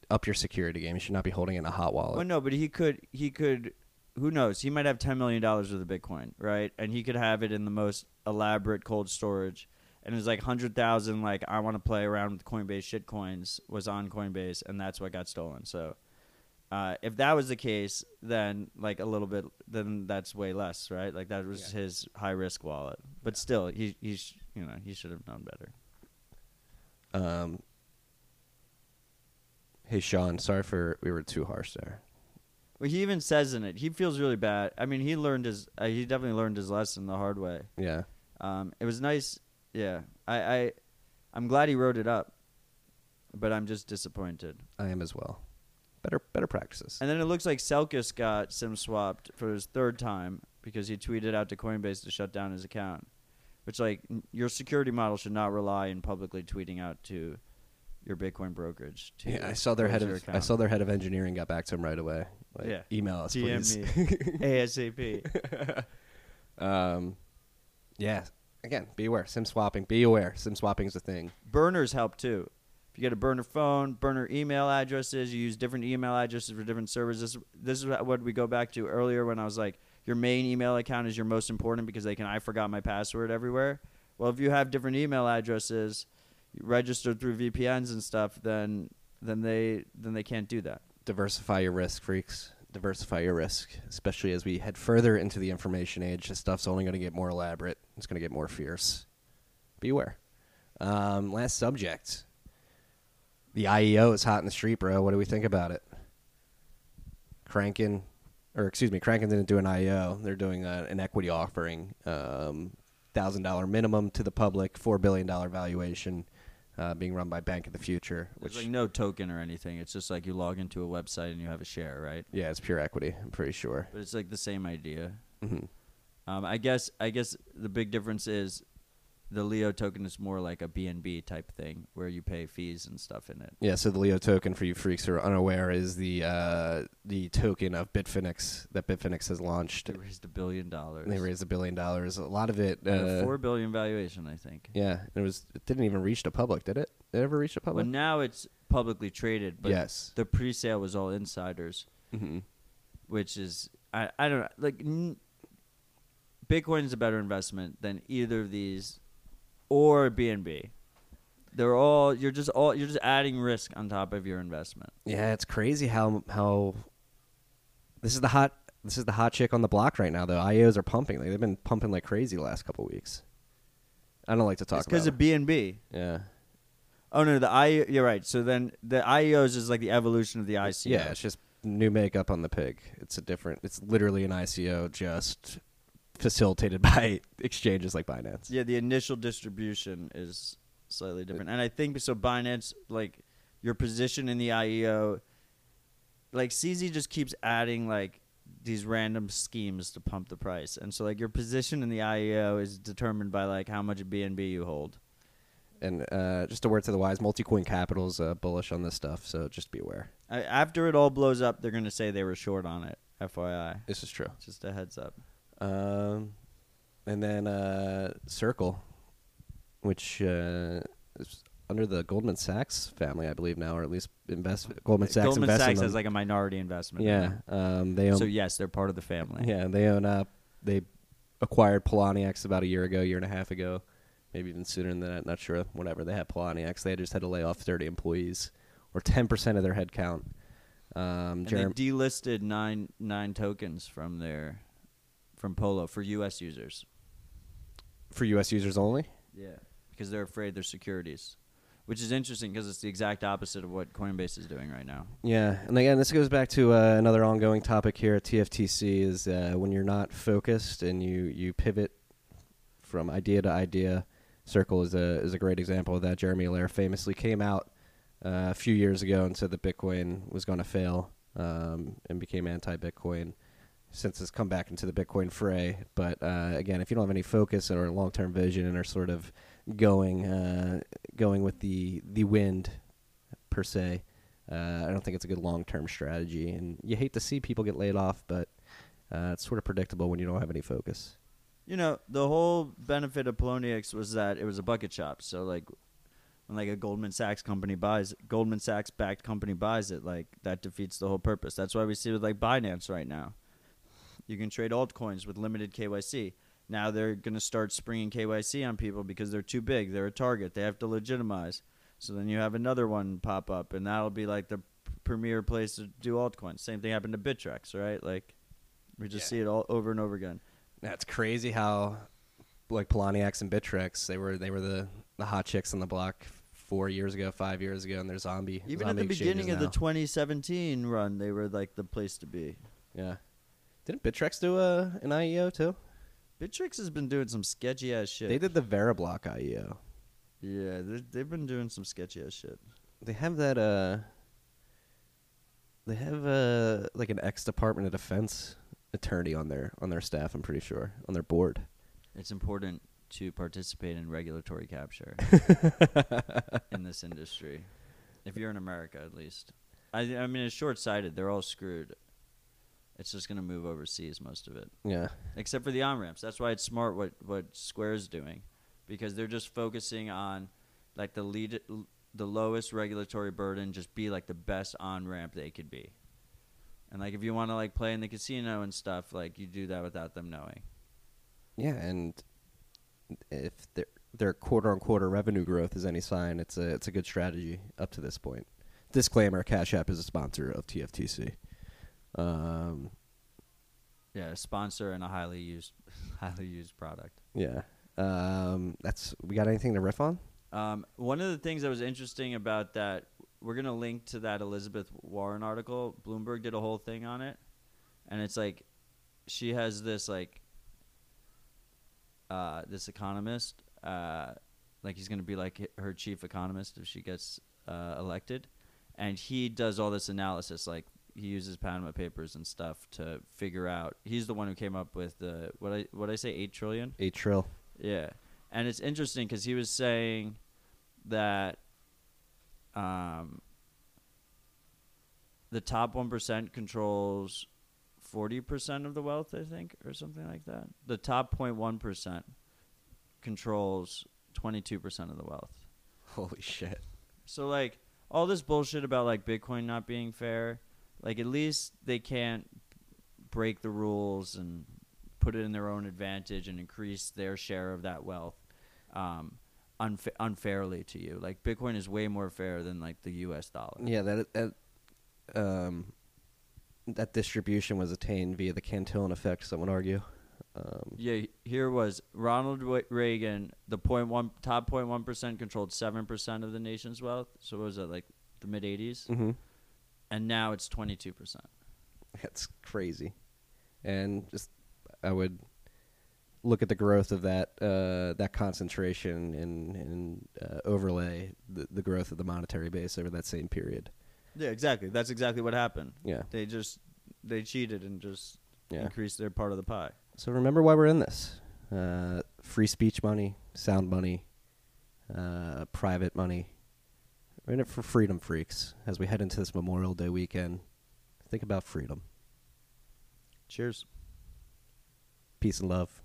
[SPEAKER 1] up your security game. You should not be holding it in a hot wallet.
[SPEAKER 2] well, no, but he could he could who knows? He might have ten million dollars worth of Bitcoin, right? And he could have it in the most elaborate cold storage. And it's like hundred thousand. Like I want to play around with Coinbase shit coins was on Coinbase, and that's what got stolen. So, uh, if that was the case, then like a little bit, then that's way less, right? Like that was
[SPEAKER 1] Yeah.
[SPEAKER 2] his high risk wallet. But still, he he sh- you know he should have known better.
[SPEAKER 1] Um, hey Sean, sorry for we were too harsh there.
[SPEAKER 2] Well, he even says in it, he feels really bad. I mean, he learned his uh, he definitely learned his lesson the hard way.
[SPEAKER 1] Yeah,
[SPEAKER 2] Um, it was nice. Yeah, I, I, I'm glad he wrote it up, but I'm just disappointed.
[SPEAKER 1] I am as well. Better better practices.
[SPEAKER 2] And then it looks like Selkis got sim swapped for his third time because he tweeted out to Coinbase to shut down his account. Which, like, n- your security model should not rely in publicly tweeting out to your Bitcoin brokerage. To
[SPEAKER 1] yeah, I saw their head
[SPEAKER 2] close
[SPEAKER 1] of
[SPEAKER 2] your
[SPEAKER 1] I saw their head of engineering got back to him right away. Like,
[SPEAKER 2] Yeah.
[SPEAKER 1] email us
[SPEAKER 2] DM
[SPEAKER 1] please.
[SPEAKER 2] me ASAP.
[SPEAKER 1] um, yeah. Again, be aware. Sim swapping. Be aware. Sim swapping is a thing.
[SPEAKER 2] Burners help too. If you get a burner phone, burner email addresses, you use different email addresses for different servers. This, this is what we go back to earlier when I was like, your main email account is your most important because they can I forgot my password everywhere. Well, if you have different email addresses registered through VPNs and stuff, then then they then they can't do that.
[SPEAKER 1] Diversify your risk, freaks. Diversify your risk, especially as we head further into the information age. This stuff's only going to get more elaborate. It's going to get more fierce. Be aware. Um, last subject. The IEO is hot in the street, bro. What do we think about it? Kraken, or excuse me, Kraken didn't do an IEO. They're doing a, an equity offering, um, thousand dollar minimum to the public, four billion dollar valuation, uh, being run by Bank of the Future.
[SPEAKER 2] There's
[SPEAKER 1] Which
[SPEAKER 2] like no token or anything. It's just like you log into a website and you have a share, right?
[SPEAKER 1] yeah, it's pure equity. I'm pretty sure.
[SPEAKER 2] But it's like the same idea.
[SPEAKER 1] hmm
[SPEAKER 2] Um, I guess I guess the big difference is the Leo token is more like a BNB type thing where you pay fees and stuff in it.
[SPEAKER 1] Yeah, so the Leo token for you freaks who are unaware is the uh, the token of Bitfinex that Bitfinex has launched.
[SPEAKER 2] They raised a billion dollars.
[SPEAKER 1] They raised a billion dollars. A lot of it, uh,
[SPEAKER 2] four billion valuation, I think.
[SPEAKER 1] yeah, it was. It didn't even reach the public, did it? It ever reached the public?
[SPEAKER 2] But now it's publicly traded. But
[SPEAKER 1] yes.
[SPEAKER 2] the pre-sale was all insiders,
[SPEAKER 1] hmm
[SPEAKER 2] which is I I don't know like. N- Bitcoin is a better investment than either of these, or BNB. They're all you're just all you're just adding risk on top of your investment.
[SPEAKER 1] Yeah, it's crazy how how this is the hot this is the hot chick on the block right now. The IOs are pumping. Like, they've been pumping like crazy the last couple weeks. I don't like to talk
[SPEAKER 2] It's because of BNB.
[SPEAKER 1] yeah,
[SPEAKER 2] Oh no, the I you're right. So then the IEOs is like the evolution of the ICO.
[SPEAKER 1] yeah. It's just new makeup on the pig. It's a different. It's literally an ICO, just facilitated by exchanges like Binance.
[SPEAKER 2] Yeah, the initial distribution is slightly different, and I think so. Binance, like your position in the IEO, like CZ just keeps adding like these random schemes to pump the price, and so like your position in the IEO is determined by like how much BNB you hold.
[SPEAKER 1] And uh, just a word to the wise, Multicoin Capital is uh, bullish on this stuff, so just be aware.
[SPEAKER 2] I, after it all blows up, they're gonna say they were short on it. FYI,
[SPEAKER 1] This is true.
[SPEAKER 2] just a heads up.
[SPEAKER 1] Um, and then uh, Circle, which uh, is under the Goldman Sachs family, I believe now, or at least invest Goldman Sachs.
[SPEAKER 2] Goldman
[SPEAKER 1] invests in
[SPEAKER 2] Sachs
[SPEAKER 1] them.
[SPEAKER 2] has like a minority investment.
[SPEAKER 1] yeah, um, they own.
[SPEAKER 2] So yes, they're part of the family.
[SPEAKER 1] yeah, they own up. They acquired Poloniex about a year ago, year and a half ago, maybe even sooner than that. Not sure. Whatever. They had Poloniex, They just had to lay off 30 employees, or 10 percent of their headcount. Um,
[SPEAKER 2] And
[SPEAKER 1] Jerem-
[SPEAKER 2] they delisted nine nine tokens from their from Polo for U.S. users.
[SPEAKER 1] for U.S. users only.
[SPEAKER 2] Yeah, because they're afraid they're securities, which is interesting because it's the exact opposite of what Coinbase is doing right now.
[SPEAKER 1] Yeah, and again, this goes back to uh, another ongoing topic here at TFTC is uh, when you're not focused and you, you pivot from idea to idea. Circle is a is a great example of that. Jeremy Allaire famously came out uh, a few years ago and said that Bitcoin was going to fail um, and became anti-Bitcoin. Since it's come back into the Bitcoin fray, but uh, again, if you don't have any focus or long-term vision and are sort of going uh, going with the the wind per se, uh, I don't think it's a good long term strategy, and you hate to see people get laid off, but uh, it's sort of predictable when you don't have any focus.
[SPEAKER 2] You know, the whole benefit of Poloniex was that it was a bucket shop. So like when like a Goldman Sachs company buys Goldman Sachs backed company buys it, like that defeats the whole purpose. That's why we see with like Binance right now. You can trade altcoins with limited KYC. Now they're going to start springing KYC on people because they're too big. They're a target. They have to legitimize. So then you have another one pop up, and that'll be like the premier place to do altcoins. Same thing happened to Bittrex, right? Like we just
[SPEAKER 1] Yeah.
[SPEAKER 2] see it all over and over again.
[SPEAKER 1] That's crazy how, like Poloniex and Bittrex, they were they were the the hot chicks on the block four years ago, five years ago, and they're zombie.
[SPEAKER 2] Even at the beginning of the 2017 run, they were like the place to be.
[SPEAKER 1] yeah. Didn't Bittrex do a an IEO too?
[SPEAKER 2] Bittrex has been doing some sketchy ass shit.
[SPEAKER 1] They did the Veriblock IEO.
[SPEAKER 2] Yeah, they- they've been doing some sketchy ass shit.
[SPEAKER 1] They have that uh. They have uh like an ex Department of Defense attorney on their on their staff. I'm pretty sure on their board.
[SPEAKER 2] It's important to participate in regulatory capture in this industry. If you're in America, at least. I, I mean, it's short sighted. They're all screwed. It's just going to move overseas, most of it.
[SPEAKER 1] Yeah.
[SPEAKER 2] except for the on ramps. That's why it's smart what what Square's doing, because they're just focusing on like the lead, the lowest regulatory burden, just be like the best on ramp they could be. And like if you want to like play in the casino and stuff, like you do that without them knowing.
[SPEAKER 1] Yeah, and if their their quarter on quarter revenue growth is any sign, it's a it's a good strategy up to this point. Disclaimer: Cash App is a sponsor of TFTC. Um,
[SPEAKER 2] Yeah, a sponsor and a highly used, highly used product.
[SPEAKER 1] yeah, um, that's we got anything to riff on?
[SPEAKER 2] Um, one of the things that was interesting about that, we're gonna link to that Elizabeth Warren article. Bloomberg did a whole thing on it, and it's like, she has this like, uh, this economist, uh, like he's gonna be like her chief economist if she gets uh, elected, and he does all this analysis. Like he uses Panama Papers and stuff to figure out. He's the one who came up with the what I what I say eight trillion.
[SPEAKER 1] Eight trill.
[SPEAKER 2] Yeah, and it's interesting because he was saying that um, the top one percent controls forty percent of the wealth, I think, or something like that. The top 0.1 percent controls twenty two percent of the wealth.
[SPEAKER 1] Holy shit!
[SPEAKER 2] So like all this bullshit about like Bitcoin not being fair, like at least they can't break the rules and put it in their own advantage and increase their share of that wealth um, unfa- unfairly to you. Like Bitcoin is way more fair than like the U.S. dollar.
[SPEAKER 1] Yeah, that that um, that distribution was attained via the Cantillon effect. Some would argue. Um,
[SPEAKER 2] Yeah, here was Ronald Reagan. The point one top point one percent controlled seven percent of the nation's wealth. So what was that like the mid eighties?
[SPEAKER 1] hmm
[SPEAKER 2] and now it's 22%.
[SPEAKER 1] That's crazy. And just I would look at the growth of that uh, that concentration and, and uh, overlay the, the growth of the monetary base over that same period.
[SPEAKER 2] Yeah, exactly. That's exactly what happened.
[SPEAKER 1] Yeah.
[SPEAKER 2] They just they cheated and just
[SPEAKER 1] Yeah.
[SPEAKER 2] increased their part of the pie.
[SPEAKER 1] So remember why we're in this: uh, free speech money, sound money, uh, private money. We're in it for freedom freaks. As we head into this Memorial Day weekend, think about freedom,
[SPEAKER 2] Cheers.
[SPEAKER 1] peace and love.